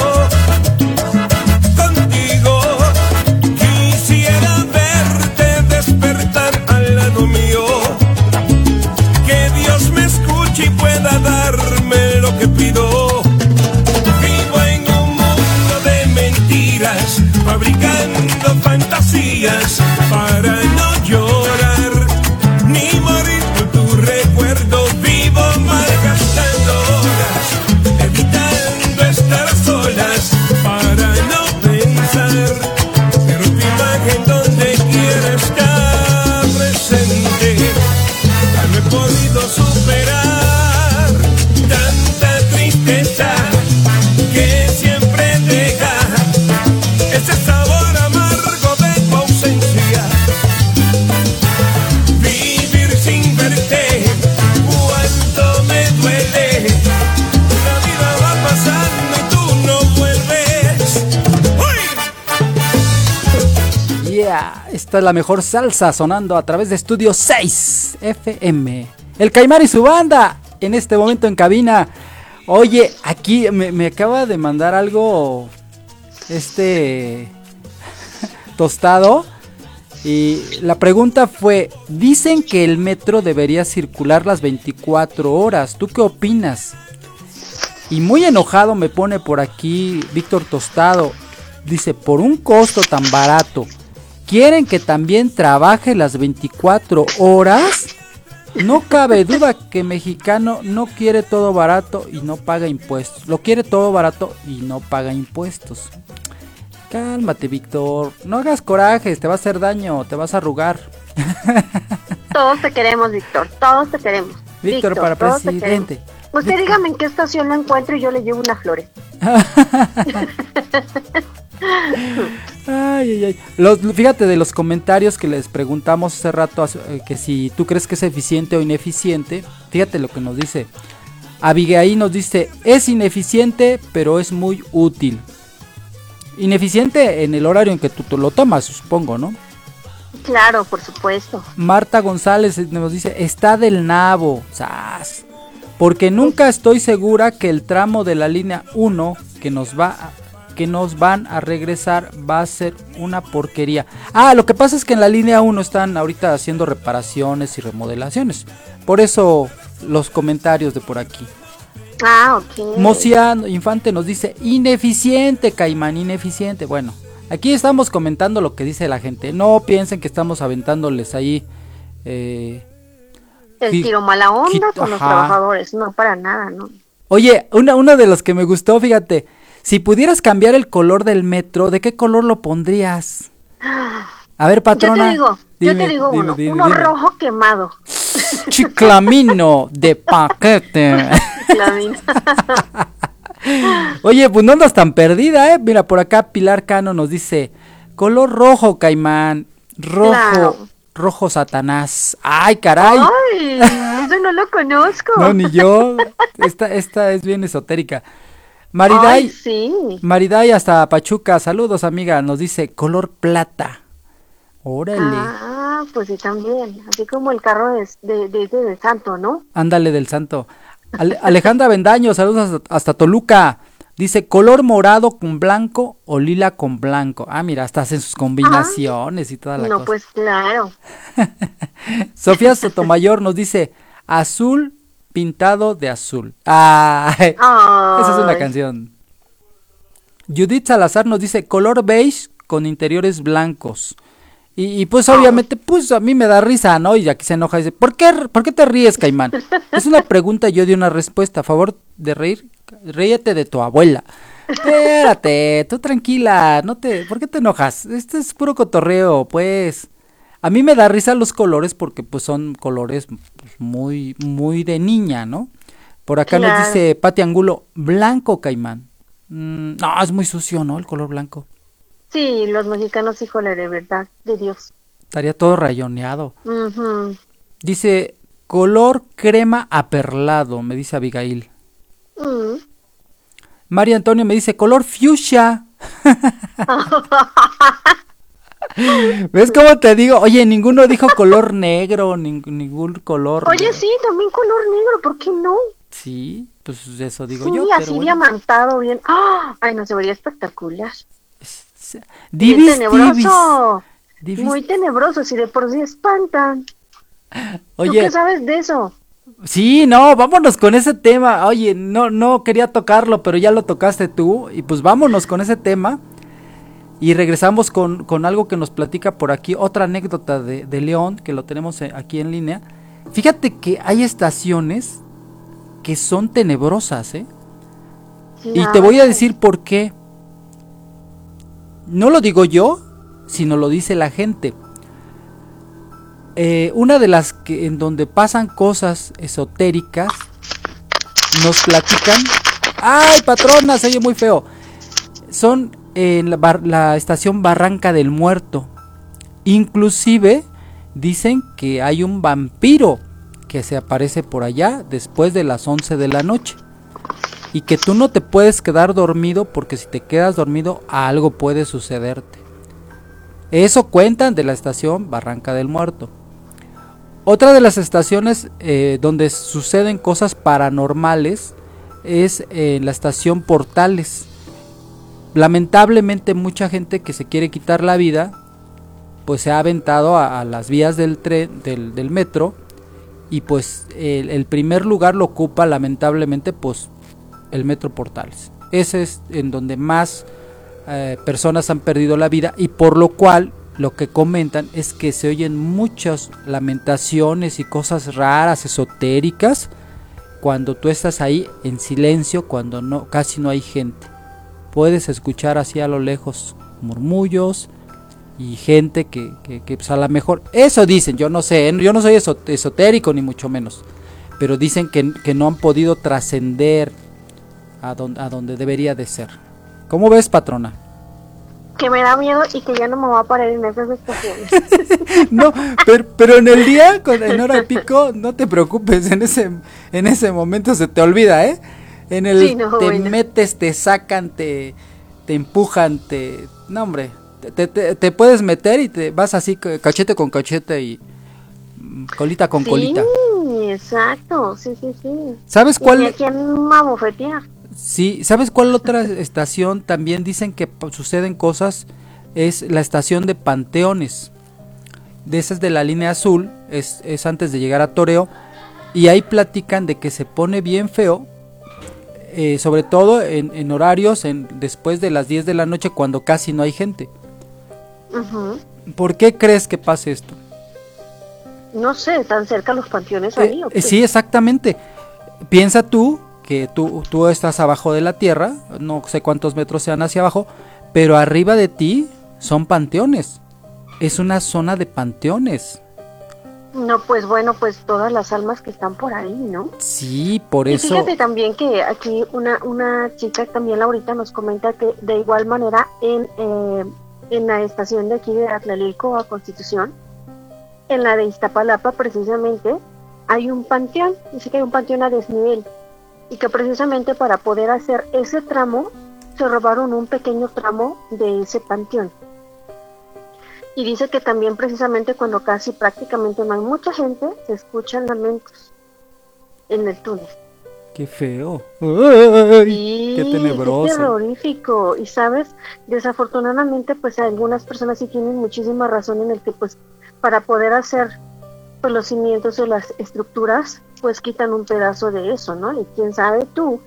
es la mejor salsa sonando a través de Estudio 6 FM. El Caimán y su banda en este momento en cabina. Oye, aquí me, me acaba de mandar algo este tostado y la pregunta fue, dicen que el metro debería circular las 24 horas. ¿Tú qué opinas? Y muy enojado me pone por aquí Víctor Tostado. Dice, por un costo tan barato, ¿quieren que también trabaje las 24 horas? No cabe duda que mexicano no quiere todo barato y no paga impuestos. Lo quiere todo barato y no paga impuestos. Cálmate, Víctor. No hagas corajes, te va a hacer daño, te vas a arrugar. Todos te queremos, Víctor. Todos te queremos. Víctor para presidente. Usted dígame en qué estación lo encuentro y yo le llevo unas flores. Ay, ay, ay. Los- fíjate de los comentarios que les preguntamos hace rato eh, que si tú crees que es eficiente o ineficiente. Fíjate lo que nos dice. Abigail nos dice, es ineficiente, pero es muy útil. Ineficiente en el horario en que tú, lo tomas, supongo, ¿no? Claro, por supuesto. Marta González nos dice, está del nabo. ¡Sas! Porque nunca estoy segura que el tramo de la línea 1 que nos va a- que nos van a regresar va a ser una porquería. Ah, lo que pasa es que en la línea 1 están ahorita haciendo reparaciones y remodelaciones. Por eso los comentarios de por aquí. Ah, ok. Mocia Infante nos dice, ineficiente, Caimán, ineficiente. Bueno, aquí estamos comentando lo que dice la gente. No piensen que estamos aventándoles ahí. eh, El tiro mala onda con los trabajadores. No, para nada, ¿no? Oye, una, uno de los que me gustó, fíjate. Si pudieras cambiar el color del metro, ¿de qué color lo pondrías? A ver, patrona. yo te digo, yo te digo dime, uno. dime, uno rojo quemado. Chiclamino de paquete. La mina. Oye, pues no andas tan perdida, ¿eh? Mira, por acá Pilar Cano nos dice, color rojo, Caimán, rojo, Claro. rojo Satanás. Ay, caray. Ay, eso no lo conozco. No, ni yo. Esta, esta es bien esotérica. Ay, Mariday, sí. Mariday hasta Pachuca, saludos amiga, nos dice color plata. Órale, Ah, pues sí, también. Así como el carro de, de, de, de- de Santo, ¿no? ándale del santo. Ale- Alejandra Bendaño, saludos hasta, hasta Toluca. Dice color morado con blanco o lila con blanco. Ah, mira, hasta hacen sus combinaciones y toda la No, cosa. pues claro. Sofía Sotomayor nos dice azul pintado de azul. Ah, esa es una canción. Judith Salazar nos dice color beige con interiores blancos. Y, y, pues obviamente, pues a mí me da risa, ¿no? Y aquí se enoja y dice, ¿por qué, ¿por qué te ríes, Caimán? Es una pregunta y yo di una respuesta. A favor de reír, ríete de tu abuela. Espérate, tú tranquila, no te, ¿por qué te enojas? Este es puro cotorreo, pues. A mí me da risa los colores porque pues son colores pues, muy, muy de niña, ¿no? Por acá nos dice Pati Angulo, blanco caimán. Mm, no, es muy sucio, ¿no? El color blanco. Sí, los mexicanos, híjole, de verdad, de Dios. Estaría todo rayoneado. Dice, color crema aperlado, me dice Abigail. Mm. María Antonio me dice color fuchsia. ¿Ves cómo te digo? Oye, ninguno dijo color negro, ning- ningún color. Oye, sí, también color negro, ¿por qué no? Sí, pues eso digo Sí, yo. así pero bueno. diamantado, bien. ¡Ah! Ay, no, se vería espectacular. Divis, Bien divis. tenebroso. Divis. Muy tenebroso, si de por sí espantan. ¿Tú Oye, qué sabes de eso? sí, no, vámonos con ese tema. Oye, no, no quería tocarlo, pero ya lo tocaste tú. Y pues vámonos con ese tema. Y regresamos con, con algo que nos platica por aquí, otra anécdota de, de León, que lo tenemos eh, aquí en línea. Fíjate que hay estaciones que son tenebrosas, ¿eh? Y te voy a decir por qué. No lo digo yo, sino lo dice la gente. Eh, una de las que en donde pasan cosas esotéricas nos platican. ¡Ay, patrona! Se oye muy feo. Son en la, estación Barranca del Muerto. Inclusive dicen que hay un vampiro que se aparece por allá después de las 11 de la noche. Y que tú no te puedes quedar dormido porque si te quedas dormido algo puede sucederte. Eso cuentan de la estación Barranca del Muerto. Otra de las estaciones eh, donde suceden cosas paranormales es en la estación Portales. Lamentablemente mucha gente que se quiere quitar la vida pues se ha aventado a, las vías del tren del, metro y pues el, el primer lugar lo ocupa lamentablemente pues el metro Portales. Ese es en donde más eh, personas han perdido la vida y por lo cual lo que comentan es que se oyen muchas lamentaciones y cosas raras, esotéricas, cuando tú estás ahí en silencio, cuando no casi no hay gente. Puedes escuchar así a lo lejos murmullos y gente que, que, que, pues a lo mejor, eso dicen, yo no sé, yo no soy eso- esotérico ni mucho menos, pero dicen que, que no han podido trascender a donde, a donde debería de ser. ¿Cómo ves, patrona? Que me da miedo y que ya no me va a parar en esas estaciones. No, pero, pero en el día, con- en hora pico, no te preocupes, en ese, en ese momento se te olvida, ¿eh? En el Sí, no, te bueno. metes, te sacan, te, te empujan, te... No, hombre, te, te- te- puedes meter y te vas así, ca- cachete con cachete y mm, colita con sí, colita. exacto, sí, sí, sí. ¿Sabes Y cuál? aquí en Mamufetear. Sí, ¿sabes cuál otra estación también dicen que suceden cosas? Es la estación de Panteones. De esas de la línea azul, es, es antes de llegar a Toreo. Y ahí platican de que se pone bien feo, eh, sobre todo en, en horarios en, después de las 10 de la noche cuando casi no hay gente. ¿Por qué crees que pase esto? No sé, ¿están cerca los panteones Eh, ahí o eh, qué? sí, exactamente. Piensa tú que tú, tú estás abajo de la tierra, no sé cuántos metros sean hacia abajo, pero arriba de ti son panteones. Es una zona de panteones. No, pues bueno, pues todas las almas que están por ahí, ¿no? Sí, por Y eso. fíjate también que aquí una, una chica también ahorita nos comenta que de igual manera en, eh, en la estación de aquí de Atlalilco a Constitución, en la de Iztapalapa precisamente, hay un panteón, dice que hay un panteón a desnivel y que precisamente para poder hacer ese tramo se robaron un pequeño tramo de ese panteón. Y dice que también precisamente cuando casi prácticamente no hay mucha gente, se escuchan lamentos en el túnel. Qué feo. Ay, Sí, qué tenebroso. terrorífico. Y sabes, desafortunadamente, pues algunas personas sí tienen muchísima razón en el que, pues, para poder hacer pues, los cimientos o las estructuras, pues quitan un pedazo de eso, ¿no? Y quién sabe tú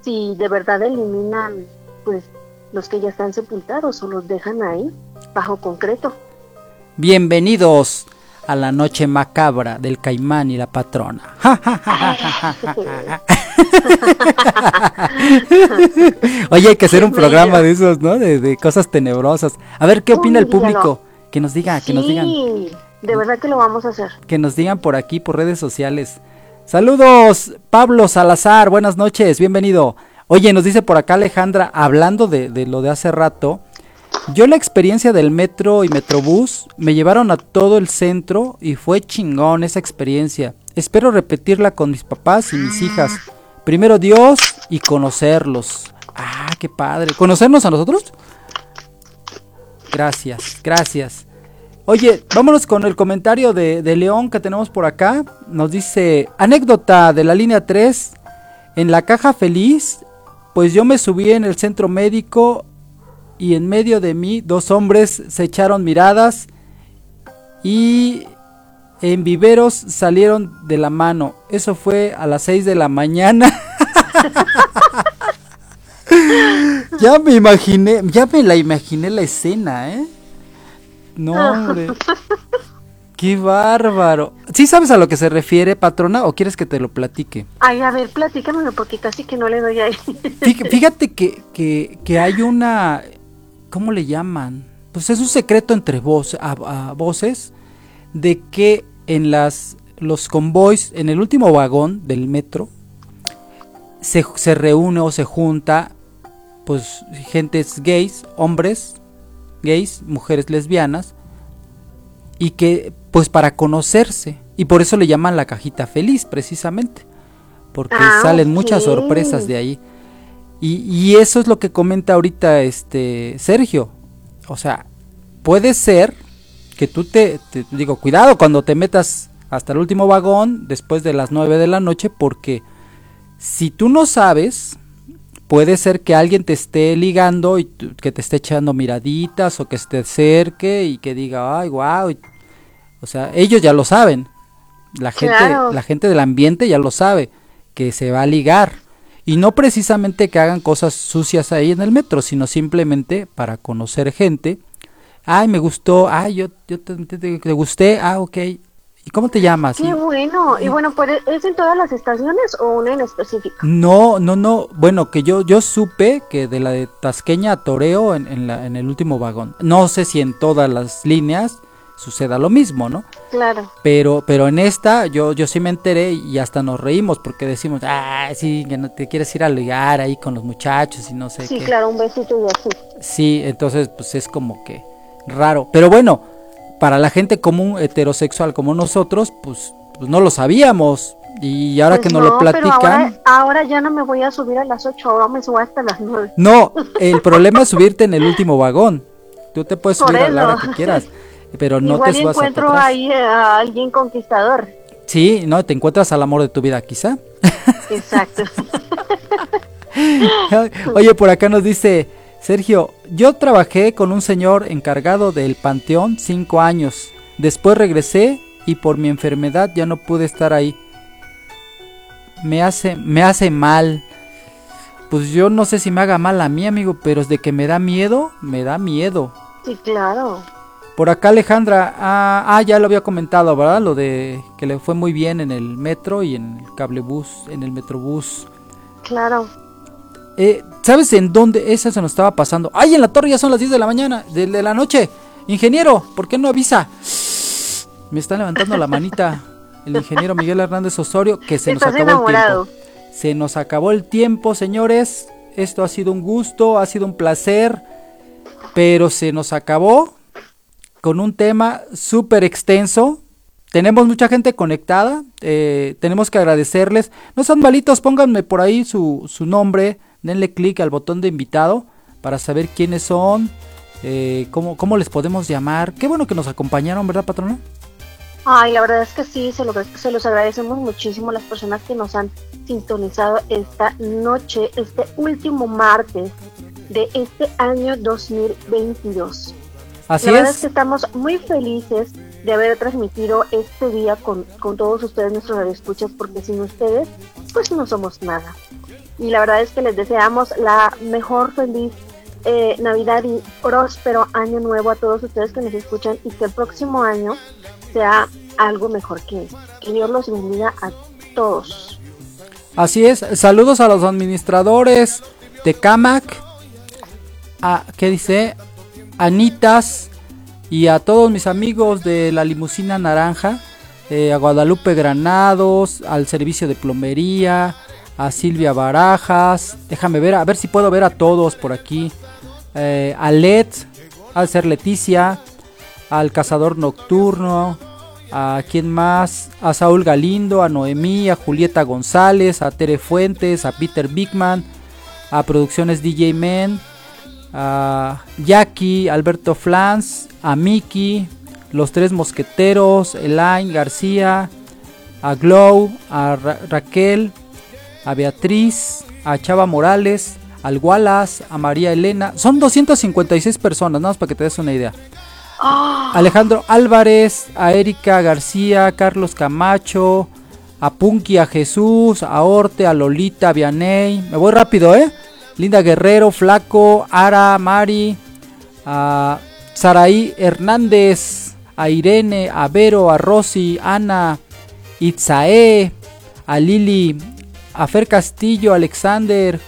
si de verdad eliminan, pues, los que ya están sepultados o los dejan ahí bajo concreto. Bienvenidos a la noche macabra del caimán y la patrona. Oye, hay que hacer un programa de esos, ¿no? De, de cosas tenebrosas. A ver, ¿qué opina el público? Que nos diga, que nos digan. Sí, de verdad que lo vamos a hacer. que nos digan por aquí, por redes sociales. Saludos, Pablo Salazar, buenas noches, bienvenido. Oye, nos dice por acá Alejandra, hablando de, de lo de hace rato, yo la experiencia del metro y metrobús me llevaron a todo el centro y fue chingón esa experiencia. Espero repetirla con mis papás y mis hijas. Primero Dios y conocerlos. Ah, qué padre. ¿Conocernos a nosotros? Gracias, gracias. Oye, vámonos con el comentario de, de León que tenemos por acá. Nos dice, anécdota de la línea 3. En la caja feliz, pues yo me subí en el centro médico y en medio de mí dos hombres se echaron miradas y en viveros salieron de la mano. Eso fue a las 6 de la mañana. ya me imaginé, ya me la imaginé la escena, ¿eh? No, hombre. Qué bárbaro. ¿Sí sabes a lo que se refiere, patrona, o quieres que te lo platique? Ay, a ver, platícamelo porque casi que no le doy ahí. Fí- Fíjate que, que, que hay una... ¿Cómo le llaman? Pues es un secreto entre voz, a, a voces de que en las los convoys, en el último vagón del metro, se, se reúne o se junta pues gentes gays, hombres gays, mujeres lesbianas, y que pues para conocerse, y por eso le llaman la cajita feliz precisamente, porque Ah, salen muchas sorpresas de ahí. Y, y eso es lo que comenta ahorita este Sergio. O sea, puede ser que tú te, te- digo, cuidado cuando te metas hasta el último vagón después de las 9 de la noche, porque si tú no sabes, puede ser que alguien te esté ligando y que te esté echando miraditas o que te acerque y que diga, ay, wow. O sea, ellos ya lo saben. La gente, Claro. la gente del ambiente ya lo sabe, que se va a ligar. Y no precisamente que hagan cosas sucias ahí en el metro, sino simplemente para conocer gente. Ay, me gustó. Ay, yo, yo te, te- te- te gusté. Ah, ok. ¿Y cómo te llamas? Qué Y- bueno. Y bueno, pues, ¿es en todas las estaciones o una en específico? No, no, no. Bueno, que yo, yo supe que de la de Tasqueña a Toreo en, en, la, en el último vagón. No sé si en todas las líneas suceda lo mismo, ¿no? Claro. Pero, pero en esta yo, yo sí me enteré y hasta nos reímos porque decimos, ah, sí, que no te quieres ir a ligar ahí con los muchachos y no sé Sí, qué. claro, un besito y así. Sí, entonces pues es como que raro. Pero bueno, para la gente común heterosexual como nosotros, pues, pues no lo sabíamos. Y ahora Pues que nos lo no, pero platican... ahora, ahora ya no me voy a subir a las 8, ahora me subo hasta las 9. No, el problema es subirte en el último vagón. Tú te puedes Por subir a la hora que quieras, pero no Igual te subas encuentro atrás. ahí a alguien conquistador. Sí, no, te encuentras al amor de tu vida, quizá. Exacto. Oye, por acá nos dice Sergio, yo trabajé con un señor encargado del panteón cinco años. Después regresé y por mi enfermedad ya no pude estar ahí. Me hace, me hace mal. Pues yo no sé si me haga mal a mí, amigo, pero es de que me da miedo, me da miedo. Sí, claro. Por acá Alejandra, ah, ah, ya lo había comentado, ¿verdad? Lo de que le fue muy bien en el metro y en el cablebús, en el metrobús. Claro. Eh, ¿Sabes en dónde esa se nos estaba pasando? ¡Ay, en la torre ya son las 10 de la mañana, de, de la noche! Ingeniero, ¿por qué no avisa? Me está levantando la manita el ingeniero Miguel Hernández Osorio, que se nos acabó enamorado. el tiempo. Se nos acabó el tiempo, señores. Esto ha sido un gusto, ha sido un placer, pero se nos acabó con un tema súper extenso. Tenemos mucha gente conectada, eh, tenemos que agradecerles. No sean malitos, pónganme por ahí su, su nombre, denle clic al botón de invitado para saber quiénes son, eh, cómo, cómo les podemos llamar. Qué bueno que nos acompañaron, ¿verdad, patrona? Ay, la verdad es que sí, se, lo- se los agradecemos muchísimo a las personas que nos han sintonizado esta noche, este último martes de este año 2022. Así la verdad es es. que estamos muy felices de haber transmitido este día con, con todos ustedes, nuestros radioescuchas, porque sin ustedes, pues no somos nada. Y la verdad es que les deseamos la mejor feliz eh, Navidad y próspero año nuevo a todos ustedes que nos escuchan y que el próximo año sea algo mejor que este. Que Dios los bendiga a todos. Así es. Saludos a los administradores de Camac. A, ¿Qué dice? Anitas. Y a todos mis amigos de la limusina naranja. eh, a Guadalupe Granados. Al servicio de plomería. A Silvia Barajas. Déjame ver, a ver si puedo ver a todos por aquí. Eh, a Let. Al ser Leticia. Al cazador nocturno. A quién más, a Saúl Galindo, a Noemí, a Julieta González, a Tere Fuentes, a Peter Bigman, a Producciones DJ Men, a Jackie, Alberto Flans, a Miki, Los Tres Mosqueteros, Elaine García, a Glow, a Ra- Raquel, a Beatriz, a Chava Morales, al Wallace, a María Elena. Son 256 personas, nada más para que te des una idea. Alejandro Álvarez, a Erika García, Carlos Camacho, a Punky, a Jesús, a Orte, a Lolita, a Vianey. Me voy rápido, ¿eh? Linda Guerrero, Flaco, Ara, Mari, a Saraí Hernández, a Irene, a Vero, a Rosy, Ana, Itzae, a Lili, a Fer Castillo, Alexander,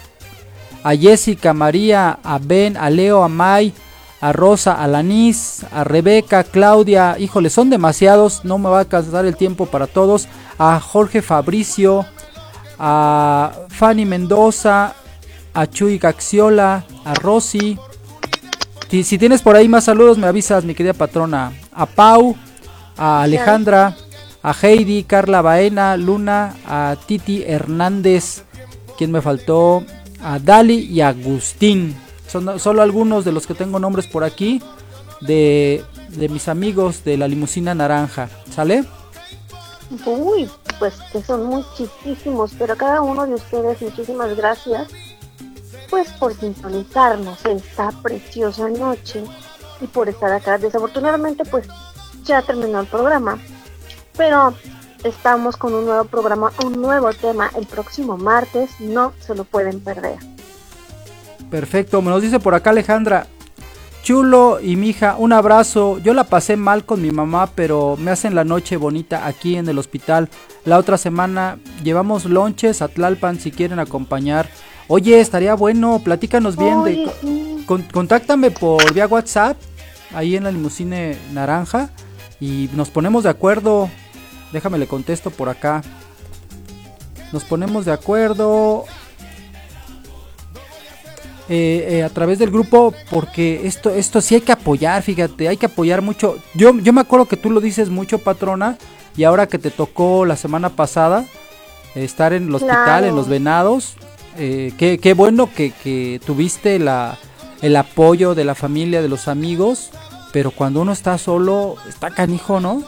a Jessica, María, a Ben, a Leo, a Mai, a Rosa, a Lanis, a Rebeca, Claudia, híjole, son demasiados, no me va a alcanzar el tiempo para todos, a Jorge Fabricio, a Fanny Mendoza, a Chuy Gaxiola, a Rosy. Si, si tienes por ahí más saludos, me avisas, mi querida patrona. A Pau, a Alejandra, a Heidi, Carla Baena, Luna, a Titi Hernández, quien me faltó, a Dali y a Agustín. Son solo algunos de los que tengo nombres por aquí de, de mis amigos de la limusina naranja. ¿Sale? Uy, pues que son muchísimos, pero a cada uno de ustedes muchísimas gracias, pues por sintonizarnos esta preciosa noche y por estar acá. Desafortunadamente, pues ya terminó el programa, pero estamos con un nuevo programa, un nuevo tema el próximo martes, no se lo pueden perder. Perfecto, me nos dice por acá Alejandra. Chulo y mi hija, un abrazo. Yo la pasé mal con mi mamá, pero me hacen la noche bonita aquí en el hospital. La otra semana llevamos lonches a Tlalpan si quieren acompañar. Oye, estaría bueno, platícanos bien de... Oye, sí. con- contáctame por vía WhatsApp, ahí en la limusine naranja, y nos ponemos de acuerdo. Déjame le contesto por acá. Nos ponemos de acuerdo eh, eh, a través del grupo porque esto, esto sí hay que apoyar, fíjate, hay que apoyar mucho. Yo, yo me acuerdo que tú lo dices mucho, patrona, y ahora que te tocó la semana pasada estar en el hospital, Claro. en los venados, eh, qué, qué bueno que, que tuviste la, el apoyo de la familia, de los amigos, pero cuando uno está solo, está canijo, ¿no?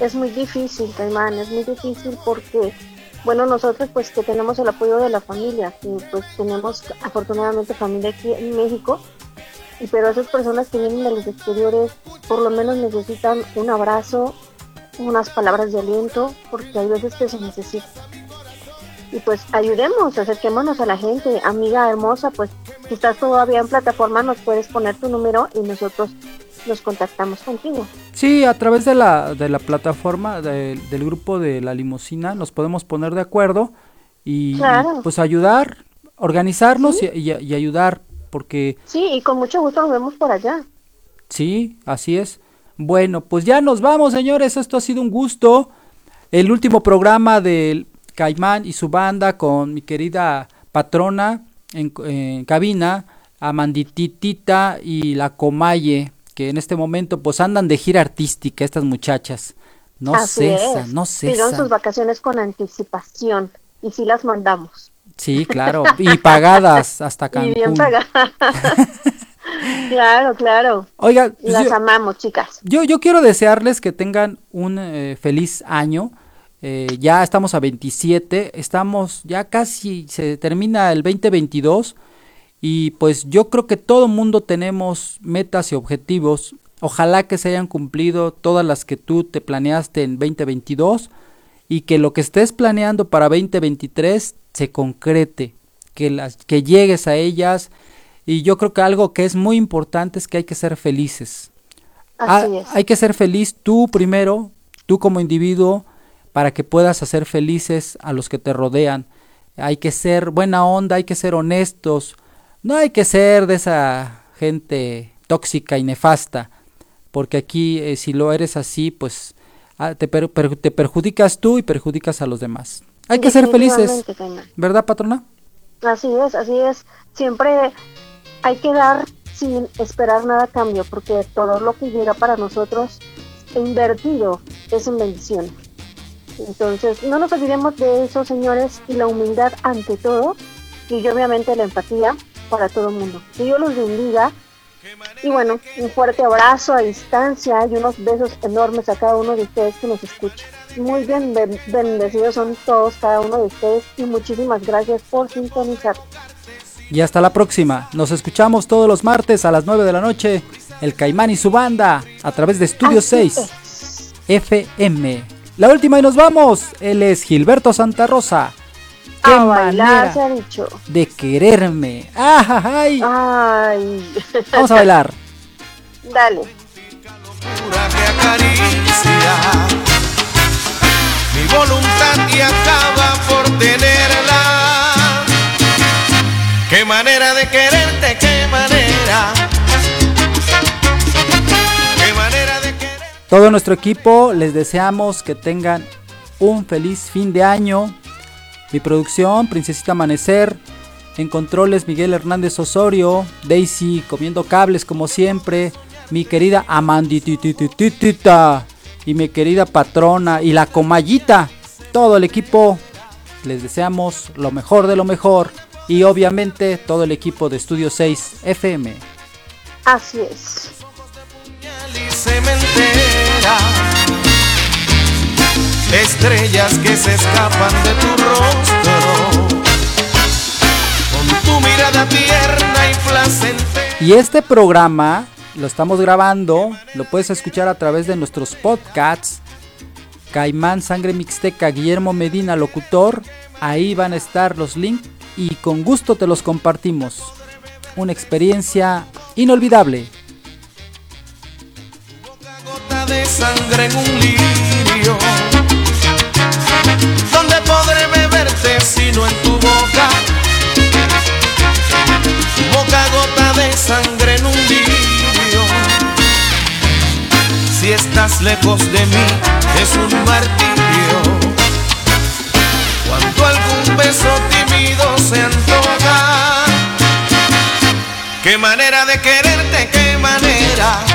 Es muy difícil, Caimán, es muy difícil porque, bueno, nosotros pues que tenemos el apoyo de la familia, que pues tenemos afortunadamente familia aquí en México, y pero esas personas que vienen de los exteriores por lo menos necesitan un abrazo, unas palabras de aliento, porque hay veces que se necesita. Y pues ayudemos, acerquémonos a la gente, amiga hermosa, pues si estás todavía en plataforma nos puedes poner tu número y nosotros nos contactamos contigo. Sí, a través de la, de la plataforma de- del grupo de la limusina nos podemos poner de acuerdo y Claro. pues ayudar, organizarnos y, y- y ayudar, porque Sí, y con mucho gusto nos vemos por allá. sí, así es. Bueno, pues ya nos vamos, señores, esto ha sido un gusto. El último programa del Caimán y su banda con mi querida patrona en, en cabina, Amandititita y la Comaye, que en este momento pues andan de gira artística estas muchachas. No Así cesan, es. no Pidieron sus cesan. vacaciones con anticipación y sí las mandamos. Sí, claro, y pagadas hasta Y bien Cancún. pagadas. claro, claro. Oiga, pues Las yo- amamos, chicas. Yo, yo quiero desearles que tengan un eh, feliz año. Eh, ya estamos a 27, estamos ya casi, se termina el 2022 y pues yo creo que todo mundo tenemos metas y objetivos. Ojalá que se hayan cumplido todas las que tú te planeaste en 2022 y que lo que estés planeando para 2023 se concrete, que las que llegues a ellas y yo creo que algo que es muy importante es que hay que ser felices. Así Ah, es. Hay que ser feliz tú primero, tú como individuo, para que puedas hacer felices a los que te rodean. Hay que ser buena onda, hay que ser honestos. No hay que ser de esa gente tóxica y nefasta, porque aquí eh, si lo eres así, pues ah, te, per- per- te perjudicas tú y perjudicas a los demás. Hay que ser felices. ¿verdad, patrona? Así es, así es. Siempre hay que dar sin esperar nada a cambio, porque todo lo que llega para nosotros invertido es en bendición. Entonces, no nos olvidemos de eso, señores, y la humildad ante todo, y obviamente la empatía para todo el mundo. Que Dios los bendiga. Y bueno, un fuerte abrazo a distancia y unos besos enormes a cada uno de ustedes que nos escucha. Muy bien, ben- bendecidos son todos, cada uno de ustedes y muchísimas gracias por sintonizar. Y hasta la próxima. Nos escuchamos todos los martes a las 9 de la noche. El Caimán y su banda a través de Estudio Así 6 es. FM. La última y nos vamos. Él es Gilberto Santa Rosa. Qué A bailar se ha manera dicho. de quererme. ¡Ay! Ay, Vamos a bailar. dale. mi voluntad y acaba por tenerla. Qué manera de quererte, Todo nuestro equipo les deseamos que tengan un feliz fin de año. Mi producción, Princesita Amanecer. En controles, Miguel Hernández Osorio. Daisy comiendo cables como siempre. Mi querida Amandititititita. Y mi querida patrona. Y la comayita. Todo el equipo. Les deseamos lo mejor de lo mejor. Y obviamente todo el equipo de Estudio 6 FM. Así es. Estrellas que se escapan de tu rostro. Con tu mirada tierna y placentera. Y este programa lo estamos grabando, lo puedes escuchar a través de nuestros podcasts. Caimán Sangre Mixteca, Guillermo Medina, locutor. Ahí van a estar los links y con gusto te los compartimos. Una experiencia inolvidable. gota de sangre en un lirio. Sino en tu boca? Boca gota de sangre en un lirio. Si estás lejos de mí es un martirio. Cuando algún beso tímido se antoja. Qué manera de quererte, qué manera.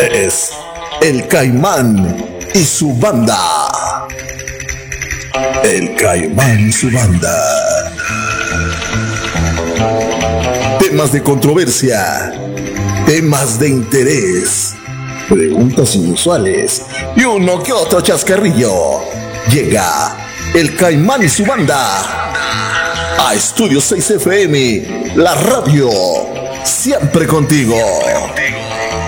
Es el caimán y su banda. El caimán y su banda. Temas de controversia. Temas de interés preguntas inusuales y uno que otro chascarrillo. Llega El Caimán y su banda a Estudio 6 FM, la radio, siempre contigo.